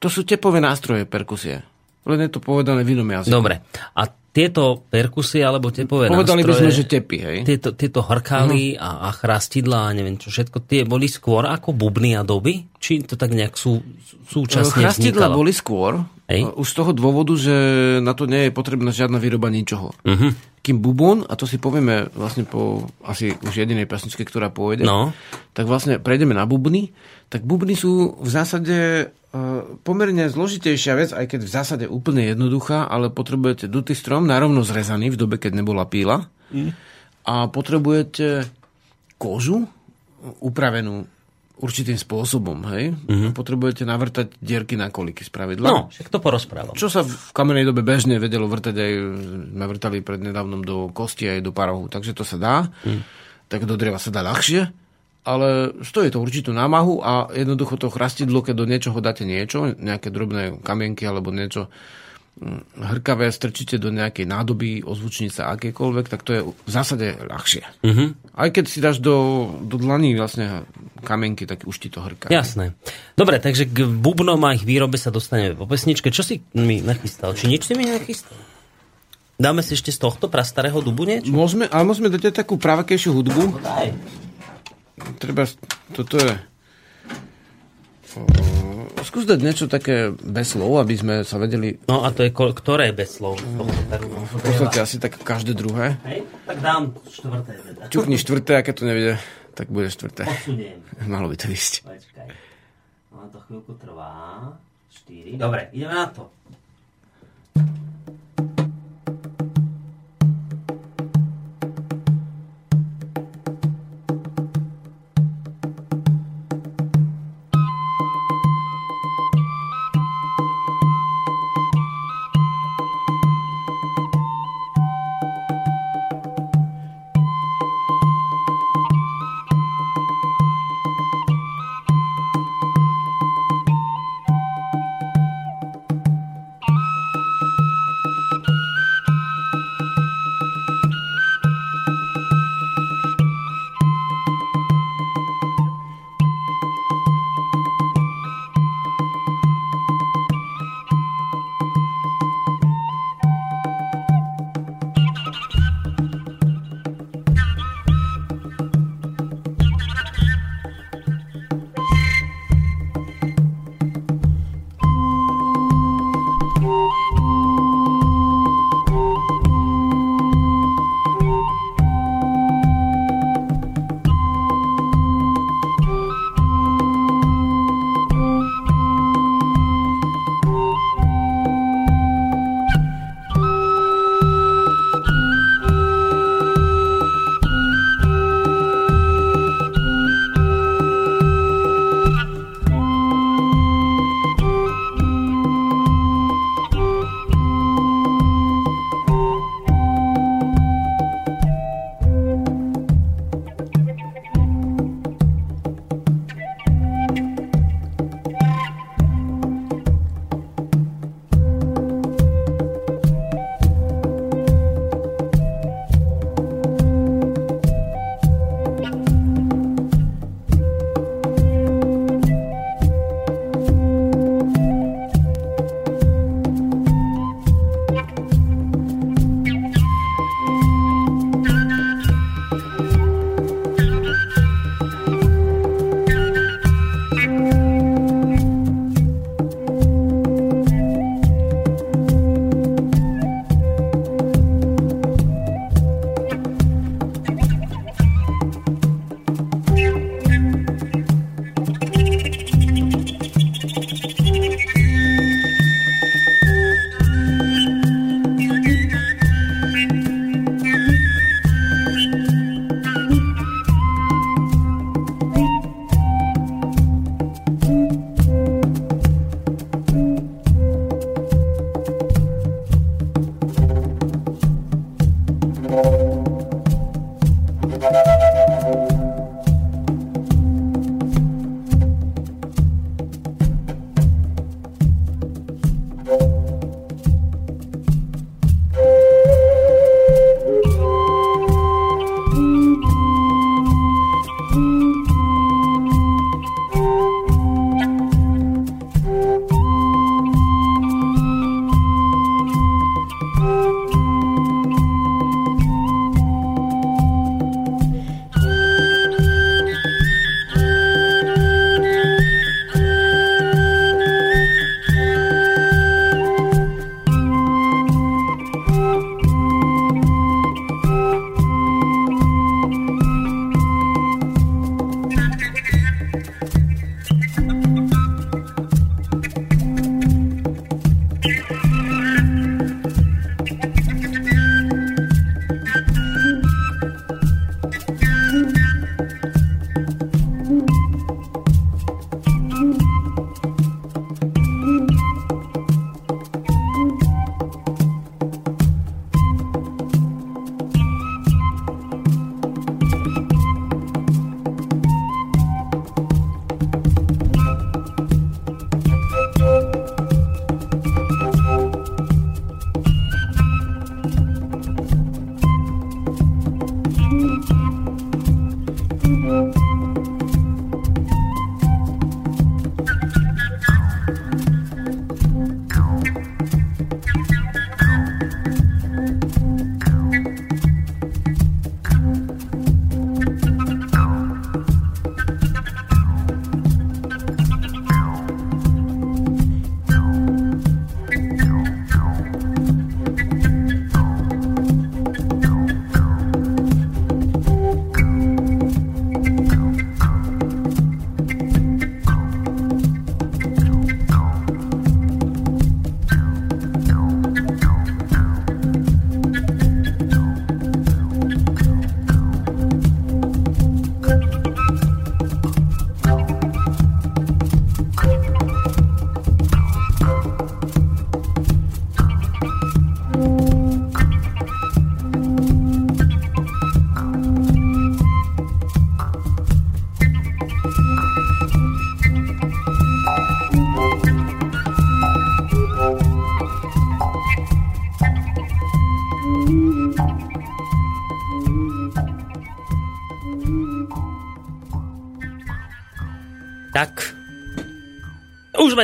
To sú tepové nástroje perkusie. Len je to povedané v inom jazyku. Dobre. A tieto perkusie alebo tepové Povedali by nástroje, sme, že tepy, hej. tieto, tieto hrkály a, a chrastidlá a neviem čo všetko, tie boli skôr ako bubny a doby? Či to tak nejak sú, súčasne Chrastidla vznikalo? boli skôr, Hej. už z toho dôvodu, že na to nie je potrebná žiadna výroba ničoho. Mhm. Kým bubon, a to si povieme vlastne po asi už jedinej pesničke, ktorá pôjde, No. tak vlastne prejdeme na bubny. Tak bubny sú v zásade e, pomerne zložitejšia vec, aj keď v zásade úplne jednoduchá, ale potrebujete dutý strom, narovno zrezaný v dobe, keď nebola píla. A potrebujete kožu upravenú určitým spôsobom, hej? A potrebujete navrtať dierky na koliky z pravidla. No, však to porozprávam. Čo sa v kamenej dobe bežne vedelo vrtať aj, sme vrtali pred nedávnom do kosti aj do parohu, takže to sa dá. Tak do dreva sa dá ľahšie, ale stojí to určitú námahu a jednoducho to chrastidlo, keď do niečoho dáte niečo, nejaké drobné kamienky alebo niečo mm, hrkavé, strčíte do nejakej nádoby, ozvučnice akékoľvek, tak to je v zásade ľahšie. Mhm. Aj keď si dáš do, do dlaní vlastne kamienky, tak už ti to hrká. Jasné. Dobre, takže k bubnom a ich výrobe sa dostaneme po pesničke. Čo si mi nachystal? Či nič si mi nachystal? Dáme si ešte z tohto prastarého dubu niečo? Môžeme, ale môžeme dať aj takú pravakejšiu hudbu. Daj. Treba, toto je... O, skús dať niečo také bez slov, aby sme sa vedeli... No a to je ko- ktoré bez slov? V podstate asi tak každé druhé. Hej, tak dám štvrté teda. Čukni štvrté, a keď to neviede, tak bude štvrté. Posuniem. Malo by to ísť. Počkaj. No to chvíľku trvá. 4. Dobre, ideme na to.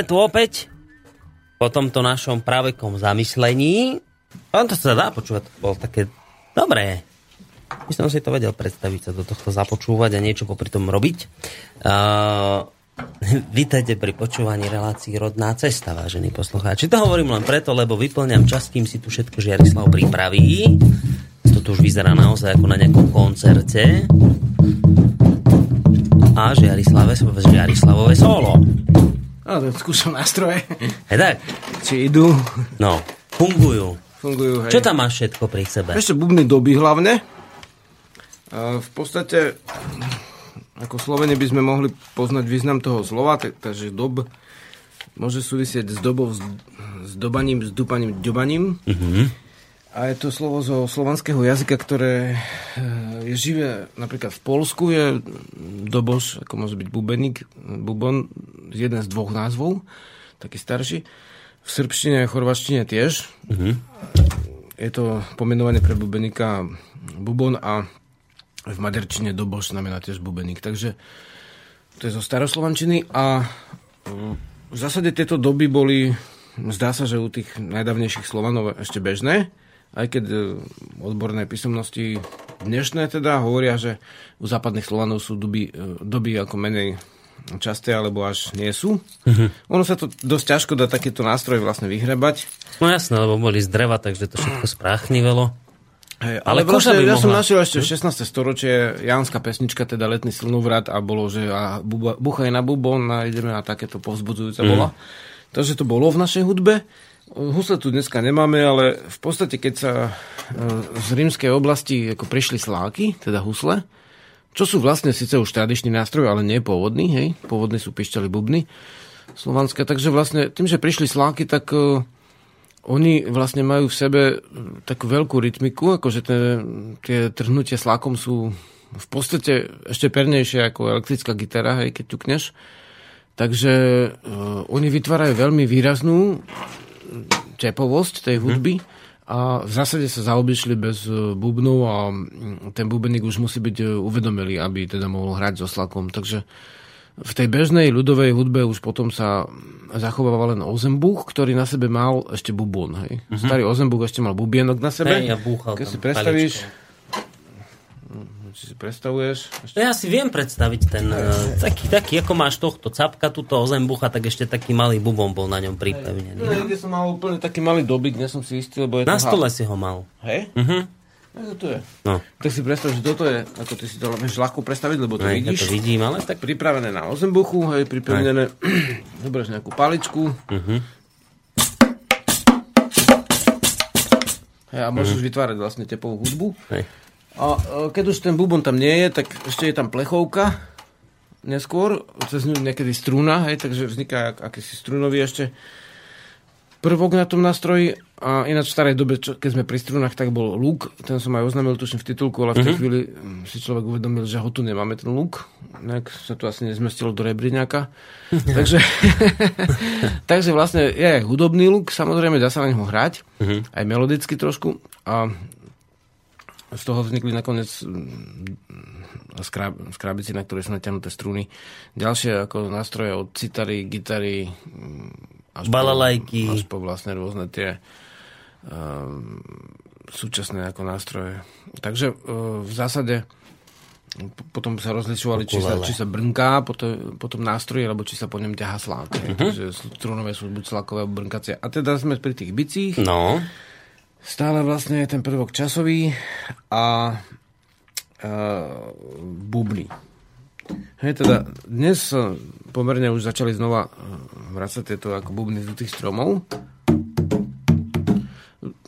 Sme tu opäť po tomto našom pravekom zamyslení. On to sa dá počúvať, to bolo také dobré. My som si to vedel predstaviť sa do tohto započúvať a niečo popri tom robiť. Uh, Vítajte pri počúvaní relácií Rodná cesta, vážení poslucháči. To hovorím len preto, lebo vyplňam čas, kým si tu všetko Žiarislav pripraví. To tu už vyzerá naozaj ako na nejakom koncerte. A Žiarislave, Žiarislavové solo. A to skúšam nástroje. Hej tak? Či idú. No, fungujú. Fungujú, hej. Čo tam máš všetko pri sebe? Ešte bubny doby hlavne. A v podstate ako Slovene by sme mohli poznať význam toho slova, takže dob môže súvisieť s dobou, s, s dobaním, s dupaním, ďobaním. Mm-hmm. A je to slovo zo slovanského jazyka, ktoré eh, je živé napríklad v Polsku, je dobož, ako môže byť bubeník, bubon, jeden z dvoch názvov, taký starší. V srbštine a chorvaštine tiež. Mm-hmm. Je to pomenovanie pre bubeníka bubon a v maďarčine doboš znamená tiež bubeník. Takže to je zo staroslovančiny a mm, v zásade tieto doby boli, zdá sa, že u tých najdavnejších Slovanov ešte bežné, aj keď e, odborné písomnosti dnešné teda hovoria, že u západných Slovanov sú doby, e, doby ako menej časté, alebo až nie sú. Uh-huh. Ono sa to dosť ťažko dá takéto nástroje vlastne vyhrebať. No jasné, lebo boli z dreva, takže to všetko spráchnivelo. Hej, ale, ale vlastne, ja mohla... som našiel ešte 16. storočie Jánska pesnička, teda Letný slnovrat a bolo, že a buba, buchaj na bubon a ideme na takéto povzbudzujúce mm. bola. Takže to bolo v našej hudbe. Husle tu dneska nemáme, ale v podstate, keď sa e, z rímskej oblasti ako prišli sláky, teda husle, čo sú vlastne síce už tradičný nástroj, ale nie pôvodný, hej, pôvodní sú pišťali bubny slovanské, takže vlastne tým, že prišli sláky, tak uh, oni vlastne majú v sebe takú veľkú rytmiku, akože tie, tie trhnutia s lákom sú v podstate ešte pernejšie ako elektrická gitara, hej, keď ťukneš. Takže uh, oni vytvárajú veľmi výraznú tepovosť tej hudby hmm. a v zásade sa zaobišli bez uh, bubnu a ten bubeník už musí byť uh, uvedomelý, aby teda mohol hrať so slakom. Takže v tej bežnej ľudovej hudbe už potom sa zachováva len ozembuch, ktorý na sebe mal ešte bubon. Hej. Uh-huh. Starý ozembuch ešte mal bubienok na sebe. Hej, ja búchal Keď si predstavíš, či si predstavuješ? Ešte... Ja si viem predstaviť ten, uh, taký, taký, ako máš tohto capka, túto ozembucha, tak ešte taký malý bubon bol na ňom pripevnený. No, kde som mal úplne taký malý dobyk, nie som si istý, lebo je Na stole ha... si ho mal. Hej? Uh-huh. No, to je. No. Tak si predstav, že toto je, ako ty si to vieš ľahko predstaviť, lebo to no, vidíš. Ja to vidím, ale tak... Pripravené na ozembuchu, hej, pripravené, zoberieš nejakú paličku. Uh-huh. Hej, a môžeš uh-huh. vytvárať vlastne tepovú hudbu. Hej. A e, keď už ten bubon tam nie je, tak ešte je tam plechovka neskôr, cez ňu niekedy strúna, hej, takže vzniká ak, akýsi strunový ešte prvok na tom nástroji. A ináč v starej dobe, čo, keď sme pri strunách, tak bol lúk. Ten som aj oznámil, tuším, v titulku, ale v tej mm-hmm. chvíli si človek uvedomil, že ho tu nemáme, ten lúk. Nejak sa to asi nezmestilo do rebríňaka. takže, takže vlastne je aj hudobný lúk, samozrejme dá sa na neho hrať, mm-hmm. aj melodicky trošku. A z toho vznikli nakoniec mm, skrábici, na ktoré sú natiahnuté struny. Ďalšie ako nástroje od citary, gitary, mm, až balalajky. Po, až po vlastne rôzne tie um, súčasné ako nástroje. Takže uh, v zásade potom sa rozlišovali, či sa, či sa brnká po, to, po tom nástroji, alebo či sa po ňom ťaha slák. Uh-huh. Takže strunové sú buď slákové, alebo brnkacie. A teda sme pri tých bicích. No. Stále vlastne je ten prvok časový a uh, bubny. Hej, teda dnes pomerne už začali znova eh, vracať tieto ako bubny z tých stromov.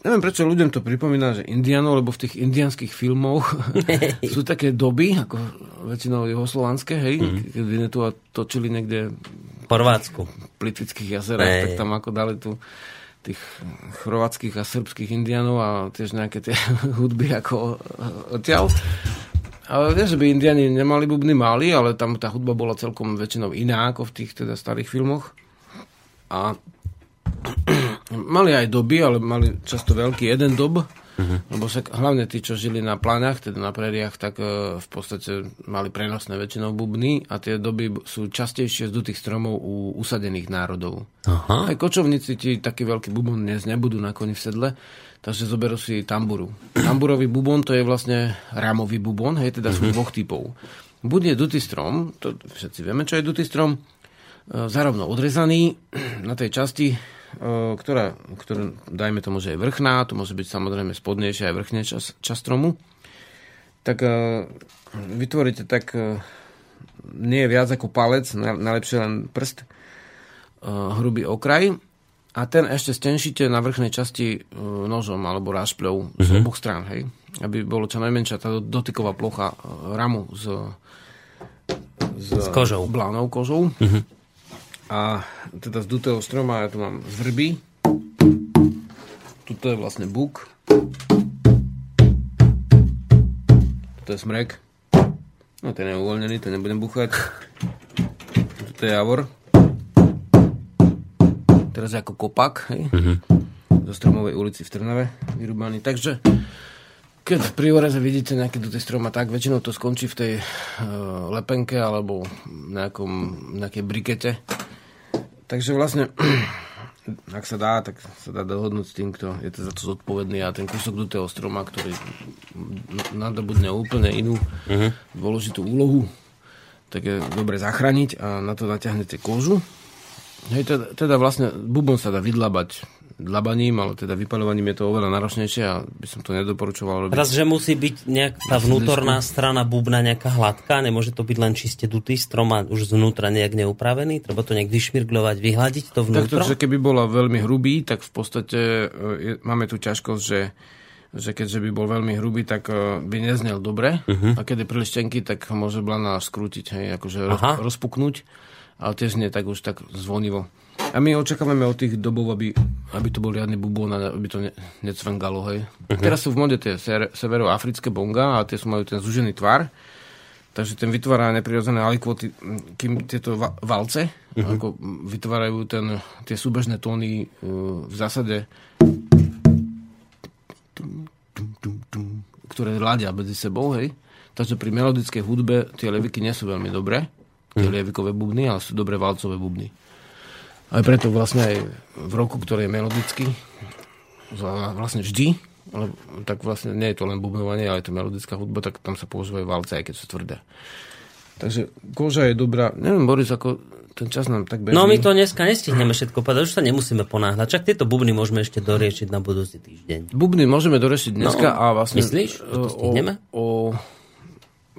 Neviem, prečo ľuďom to pripomína, že indianov, lebo v tých indianských filmoch sú také doby, ako väčšinou juhoslovanské, hej, mm. keď tu točili niekde v Chorvátsku. V Plitvických jazerách, hey. tak tam ako dali tu tých chorvátskych a srbských indianov a tiež nejaké tie hudby ako odtiaľ. Ale nie, že by Indiani nemali bubny, mali, ale tam tá hudba bola celkom väčšinou iná ako v tých teda starých filmoch. A mali aj doby, ale mali často veľký jeden dob. Uh-huh. Lebo sa, hlavne tí, čo žili na pláňach, teda na preriach, tak uh, v podstate mali prenosné väčšinou bubny a tie doby sú častejšie z dutých stromov u usadených národov. Aha. Aj kočovníci ti taký veľký bubon dnes nebudú na koni v sedle, takže zoberú si tamburu. Tamburový bubon to je vlastne rámový bubon, hej, teda sú uh-huh. dvoch typov. Buď je dutý strom, to všetci vieme, čo je dutý strom, uh, zarovno odrezaný na tej časti ktorá, ktorá, dajme tomu, že je vrchná, to môže byť samozrejme spodnejšia aj vrchne čas, čas stromu, tak vytvoríte tak nie je viac ako palec, najlepšie len prst, hrubý okraj a ten ešte stenšíte na vrchnej časti nožom alebo rášpľou z mm-hmm. oboch strán, hej? aby bolo čo najmenšia tá dotyková plocha ramu s, s, s kožou. blánou kožou. Mm-hmm a teda z dutého stroma ja tu mám zvrby. Tuto je vlastne buk. Tuto je smrek. No ten je uvoľnený, ten nebudem buchať. Tuto je javor. Teraz je ako kopak, hej? Mm-hmm. Do stromovej ulici v Trnave vyrúbaný. Takže keď pri oreze vidíte nejaké do tej stroma, tak väčšinou to skončí v tej uh, lepenke alebo nejakom, nejakej brikete Takže vlastne, ak sa dá, tak sa dá dohodnúť s tým, kto je to za to zodpovedný a ten kúsok do toho stroma, ktorý nadobudne úplne inú uh-huh. dôležitú úlohu, tak je dobre zachrániť a na to natiahnete kožu. Hej, teda, teda vlastne bubon sa dá vydlabať dlabaním, ale teda vypaľovaním je to oveľa náročnejšie a by som to nedoporučoval robiť. Teraz, že musí byť nejak tá vnútorná strana bubna nejaká hladká, nemôže to byť len čiste dutý strom a už znútra nejak neupravený, treba to nejak vyšmirglovať, vyhľadiť to vnútro? Tak to, že keby bola veľmi hrubý, tak v podstate e, je, máme tu ťažkosť, že že keďže by bol veľmi hrubý, tak e, by neznel dobre. Uh-huh. A keď je príliš tenký, tak môže blana skrútiť, hej, akože roz, rozpuknúť. Ale tiež nie tak už tak zvonivo. A my očakávame od tých dobov, aby, aby to bol riadny bubón, aby to ne, necvengalo, hej. Uh-huh. Teraz sú v mode tie severoafrické bonga a tie sú majú ten zúžený tvar, takže ten vytvára neprirodzené alikvoty, kým tieto va- valce uh-huh. ako vytvárajú ten, tie súbežné tóny uh, v zásade ktoré ladia medzi sebou, hej. Takže pri melodickej hudbe tie leviky nie sú veľmi dobré, tie uh-huh. levikové bubny, ale sú dobré valcové bubny. Aj preto vlastne aj v roku, ktorý je melodický, vlastne vždy, ale tak vlastne nie je to len bubnovanie, ale je to melodická hudba, tak tam sa používajú valce, aj keď sú tvrdé. Takže koža je dobrá. Neviem, Boris, ako ten čas nám tak beží. No my to dneska nestihneme všetko povedať, už sa nemusíme ponáhľať. Čak tieto bubny môžeme ešte doriešiť na budúci týždeň. Bubny môžeme doriešiť dneska no, a vlastne... Myslíš, že to stihneme? O, o,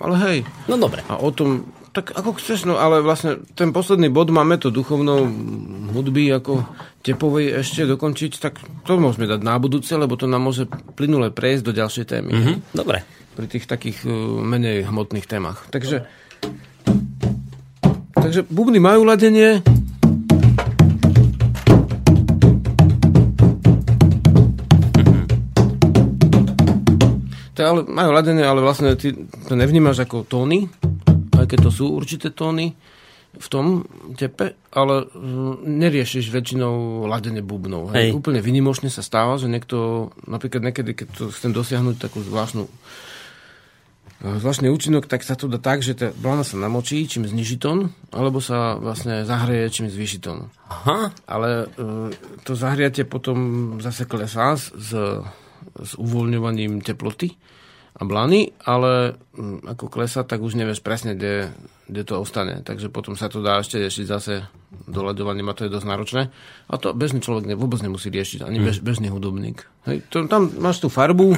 ale hej. No dobre. A o tom, tak ako chceš, no ale vlastne ten posledný bod máme to duchovnou hudby ako tepovej ešte dokončiť, tak to môžeme dať na budúce, lebo to nám môže plynule prejsť do ďalšej témy. Mm-hmm, dobre. Pri tých takých uh, menej hmotných témach. Takže, takže bubny majú ladenie, ale majú ladenie, ale vlastne ty to nevnímaš ako tóny, aj keď to sú určité tóny v tom tepe, ale mm, neriešiš väčšinou ladenie bubnov. Hej. Hej. Úplne vynimočne sa stáva, že niekto, napríklad niekedy, keď to chcem dosiahnuť takú zvláštnu e, zvláštny účinok, tak sa to dá tak, že tá blana sa namočí, čím zniží tón, alebo sa vlastne zahreje, čím zvýši tón. Aha. Ale e, to zahriate potom zase klesá s, s uvoľňovaním teploty a blany, ale hm, ako klesa, tak už nevieš presne, kde, kde to ostane. Takže potom sa to dá ešte riešiť zase doľadovaním a to je dosť náročné. A to bežný človek ne, vôbec nemusí riešiť, ani bež, hm. bežný hudobník. Hej, to, tam máš tú farbu,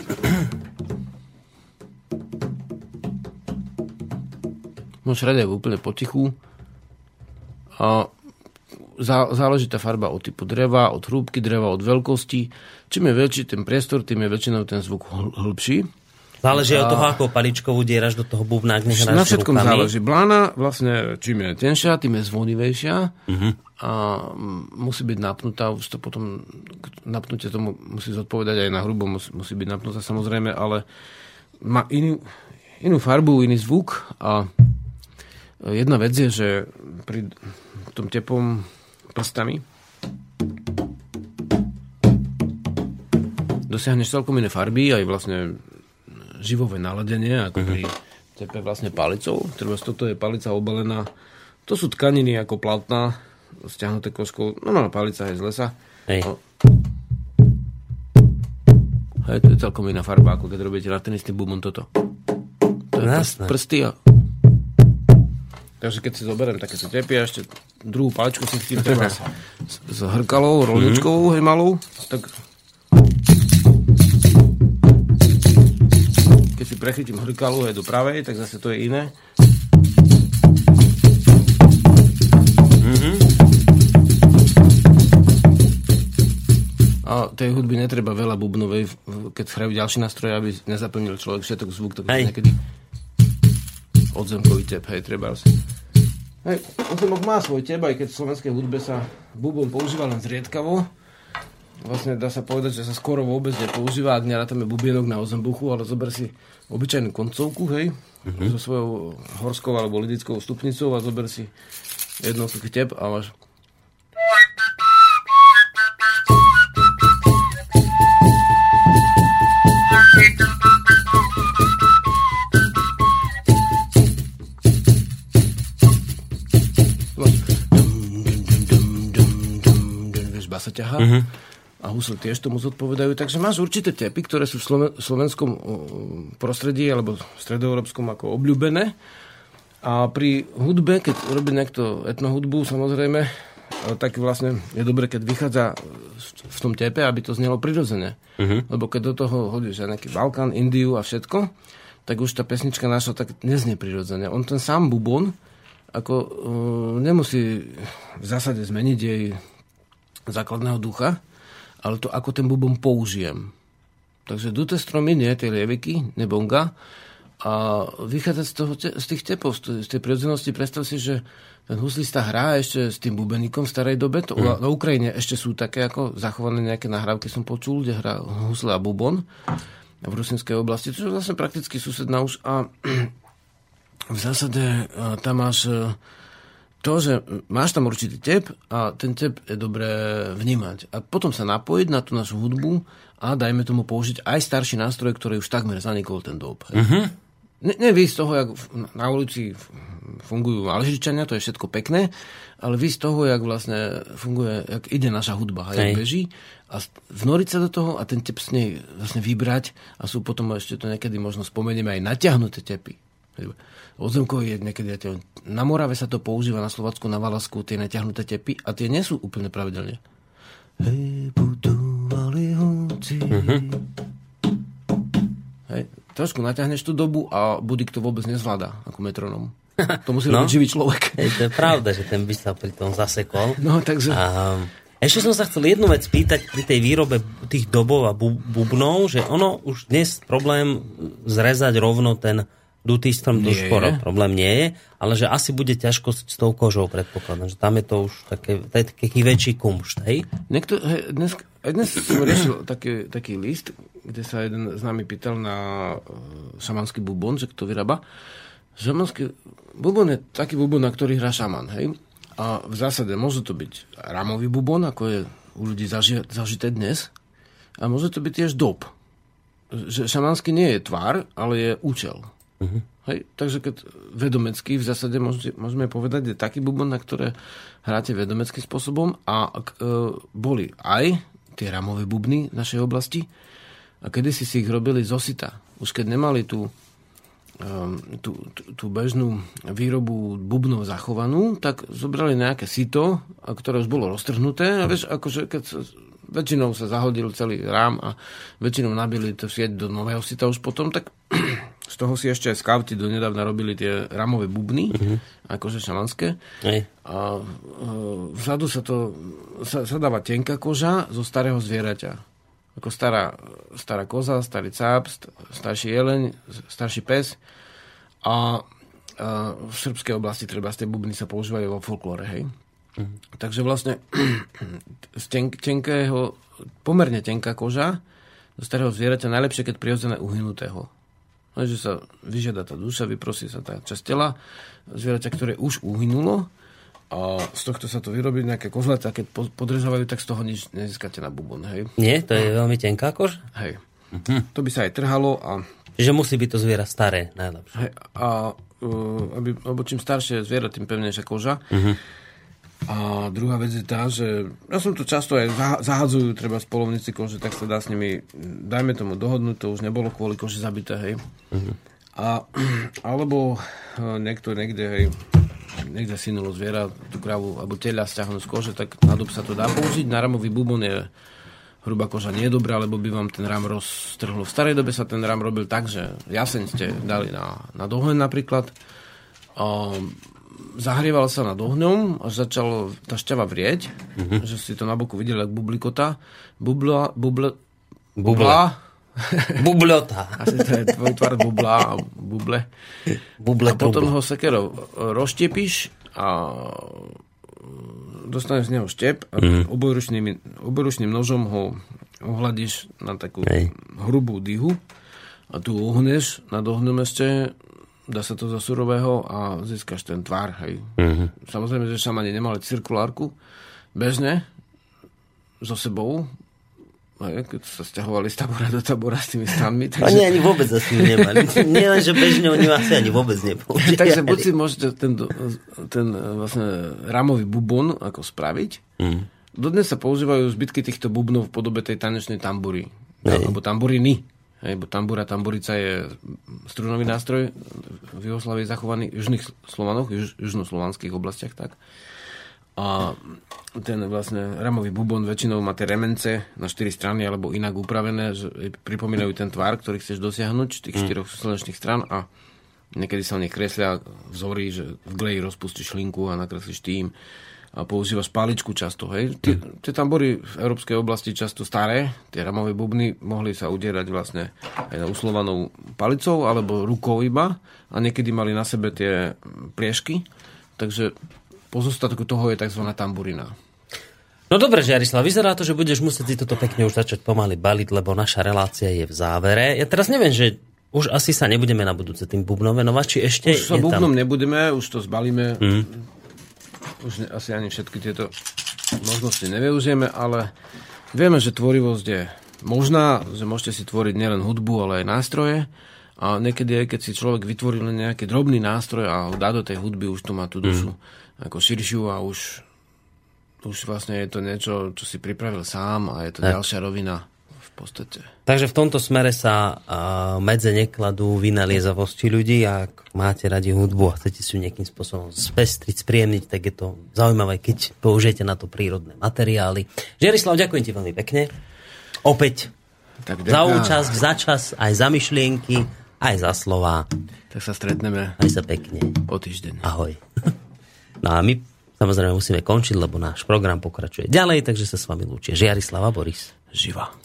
môžeš hrať aj úplne potichu a zá, záleží tá farba od typu dreva, od hrúbky dreva, od veľkosti. Čím je väčší ten priestor, tým je väčšinou ten zvuk hl- hlbší. Záleží od toho, ako paličkovú dieraš do toho bubna, ak nehráš Na všetkom rukami. záleží. Blána vlastne, čím je tenšia, tým je zvonivejšia uh-huh. a musí byť napnutá, už to potom, napnutie tomu musí zodpovedať aj na hrubo, musí, musí byť napnutá samozrejme, ale má inú, inú farbu, iný zvuk a jedna vec je, že pri tom tepom prstami do dosiahneš celkom iné farby, aj vlastne živové naladenie, ako pri tepe vlastne palicou. Treba toto je palica obalená. To sú tkaniny ako platná, stiahnuté koškou. No, no, palica je z lesa. Hej. No. Hej, to je celkom iná farba, ako keď robíte na ten istý bubon toto. To je Jasné. prs- prsty a... Takže keď si zoberiem takéto tepy a ešte druhú paličku si chytím treba s, s, hrkalou, rolničkovou, hej, malou, tak keď si prechytím hrkalu aj do pravej, tak zase to je iné. A tej hudby netreba veľa bubnovej, keď hrajú ďalší nástroj, aby nezaplnil človek všetok zvuk, tak Hej. niekedy odzemkový tep, hej, treba asi. Hej, ozemok má svoj tep, aj keď v slovenskej hudbe sa bubon používa len zriedkavo. Vlastne dá sa povedať, že sa skoro vôbec nepoužíva, ak nerátame bubienok na ozembuchu, ale zober si obyčajnú koncovku, hej, so svojou horskou alebo lidickou stupnicou a zober si jednotlivý tep a máš basa ťaha. A husle tiež tomu zodpovedajú. Takže máš určité tepy, ktoré sú v sloven- slovenskom prostredí alebo stredoeurópskom ako obľúbené. A pri hudbe, keď robí niekto etnohudbu, samozrejme, e, tak vlastne je dobre, keď vychádza v tom tepe, aby to znelo prirodzene. Lebo keď do toho hodíš aj nejaký Balkán, Indiu a všetko, tak už tá pesnička naša tak neznie prirodzene. On ten sám bubon ako uh, nemusí v zásade zmeniť jej základného ducha, ale to, ako ten bubon použijem. Takže duté stromy, nie tie lieviky, nebonga. A vychádzať z, toho, z tých tepov, z tej- tej prirodzenosti, predstav si, že ten huslista hrá ešte s tým bubeníkom v starej dobe. To, mm. Na Ukrajine ešte sú také ako zachované nejaké nahrávky, som počul, kde hrá husle a bubon v rusinskej oblasti, čo je vlastne prakticky susedná už. A v zásade tam máš e, to, že máš tam určitý tep a ten tep je dobré vnímať. A potom sa napojiť na tú našu hudbu a dajme tomu použiť aj starší nástroj, ktorý už takmer zanikol ten dob. Uh-huh. Ne, nevy z toho, jak na ulici fungujú Alžičania, to je všetko pekné, ale vy z toho, jak vlastne funguje, jak ide naša hudba, a jak Hej. beží a vnoriť sa do toho a ten tep s nej vlastne vybrať a sú potom ešte to niekedy možno spomenieme aj natiahnuté tepy. Odzemkový je niekedy, tie- na Morave sa to používa, na Slovacku, na Valasku, tie natiahnuté tepy a tie nie sú úplne pravidelne. Hej, budovali húci. Hej, trošku natiahneš tú dobu a budík to vôbec nezvláda ako metronom. To musí No. robiť živý človek. Hej, to je pravda, že ten by sa pri tom zasekol. No, takže... A ešte som sa chcel jednu vec spýtať pri tej výrobe tých dobov a bu- bubnov, že ono už dnes problém zrezať rovno ten dutý strom do špora. Problém nie je, ale že asi bude ťažkosť s tou kožou, predpokladám. Že tam je to už také, taký väčší kumšt, hej? Niekto, hej, dnes, dnes som riešil taký, taký list, kde sa jeden z nami pýtal na uh, šamanský bubon, že kto vyrába. Šamanský bubon je taký bubon, na ktorý hrá šaman, hej? A v zásade môže to byť ramový bubon, ako je u ľudí zaži, zažité dnes, a môže to byť tiež dob. Že šamanský nie je tvár, ale je účel. Uh-huh. Hej, takže keď vedomecký, v zásade môžete, môžeme povedať, je taký bubon, na ktoré hráte vedomeckým spôsobom a e, boli aj tie ramové bubny v našej oblasti a kedysi si ich robili zo sita. Už keď nemali tú, um, tú, tú, tú bežnú výrobu bubnov zachovanú, tak zobrali nejaké sito, ktoré už bolo roztrhnuté a vieš, akože keď sa, väčšinou sa zahodil celý rám a väčšinou nabili to sieť do nového sita už potom, tak z toho si ešte aj skauti donedávna robili tie ramové bubny, mm-hmm. akože šamanské. Hej. A e, vzadu sa to sa, sa dáva tenká koža zo starého zvieraťa. Ako stará, stará koza, starý cáp, st- starší jeleň, starší pes. A, a v srbskej oblasti treba z tie bubny sa používajú vo folklóre, hej. Mm. Takže vlastne z ten, tenkého, pomerne tenká koža zo starého zvieraťa najlepšie, keď prirodzené uhynutého. Že sa vyžiada tá duša, vyprosí sa tá časť tela zvieraťa, ktoré už uhynulo A z tohto sa to vyrobí nejaké kozlety a keď po- podrezávajú, tak z toho nič nezískate na bubon, hej. Nie, to je veľmi tenká kož. Hej. To by sa aj trhalo a, Čiže musí byť to zviera staré, najlepšie. hej, a uh, aby, lebo čím staršie je zviera, tým pevnejšia koža. A druhá vec je tá, že ja som to často aj zaha- zahadzujú treba spolovníci kože, tak sa dá s nimi, dajme tomu dohodnúť, to už nebolo kvôli koži zabité, hej. A, alebo eh, niekto niekde, hej, niekde synulo zviera, tú kravu, alebo teľa stiahnu z kože, tak na dob sa to dá použiť. Na ramový bubon je hrubá koža nie je dobrá, lebo by vám ten ram roztrhlo. V starej dobe sa ten ram robil tak, že jaseň ste dali na, na dohľad napríklad. A zahrieval sa nad ohňom, až začalo tá šťava vrieť, že si to na boku videli, ako bublikota. Bubla, buble, bubla. Bubľota. Asi to je tvoj tvar bubla a buble. Buble A potom ho sekerou rozštepíš a dostaneš z neho štep a Mhm. obojručným, obojručným nožom ho ohľadíš na takú Hej. hrubú dyhu a tu uhneš nad ohňom ešte, dá sa to zo surového a získaš ten tvar. Hej. Mhm. Samozrejme, že šamani nemali cirkulárku bežne so sebou, hej, keď sa stiahovali z tabora do tabora s tými stanmi. Oni ani vôbec asi ju nemali. Nie len, že bežne oni asi ani vôbec nepoužívali. Takže buď si môžete ten, ten vlastne ramový bubon ako spraviť. Mm. Dodnes sa používajú zbytky týchto bubnov v podobe tej tanečnej tambúry. Alebo tamburiny. Hej, bo tambúra, tamburica je strunový nástroj. V Jugoslavii zachovaný v južných Slovanoch, juž, južnoslovanských oblastiach, tak. A ten vlastne ramový bubon väčšinou má tie remence na štyri strany alebo inak upravené, že pripomínajú ten tvar, ktorý chceš dosiahnuť z tých štyroch slnečných stran a niekedy sa v nich kreslia vzory, že v gleji rozpustíš šlinku a nakreslíš tým a používaš paličku často. Hej. Tie, tie tambory v európskej oblasti často staré, tie ramové bubny mohli sa udierať vlastne aj na uslovanou palicou alebo rukou iba a niekedy mali na sebe tie pliešky, takže pozostatku toho je tzv. tamburina. No dobre, Žiarislav, vyzerá to, že budeš musieť si toto pekne už začať pomaly baliť, lebo naša relácia je v závere. Ja teraz neviem, že už asi sa nebudeme na budúce tým bubnom venovať, či ešte Už sa bubnom tam... nebudeme, už to zbalíme. Mm. Už ne, asi ani všetky tieto možnosti nevyužijeme, ale vieme, že tvorivosť je možná, že môžete si tvoriť nielen hudbu, ale aj nástroje. A niekedy aj keď si človek vytvorí len nejaký drobný nástroj a ho dá do tej hudby, už to má tú dušu mm. ako širšiu a už, už vlastne je to niečo, čo si pripravil sám a je to Tak. ďalšia rovina podstate. Takže v tomto smere sa medze nekladú vynaliezavosti ľudí a ak máte radi hudbu a chcete si ju nejakým spôsobom spestriť, spriemniť, tak je to zaujímavé, keď použijete na to prírodné materiály. Žiarislav, ďakujem ti veľmi pekne. Opäť Tak za účasť, za čas, aj za myšlienky, aj za slova. Tak sa stretneme Aj sa pekne. o týždeň. Ahoj. No a my samozrejme musíme končiť, lebo náš program pokračuje ďalej, takže sa s vami lúčia Žiarislava Boris. Živa.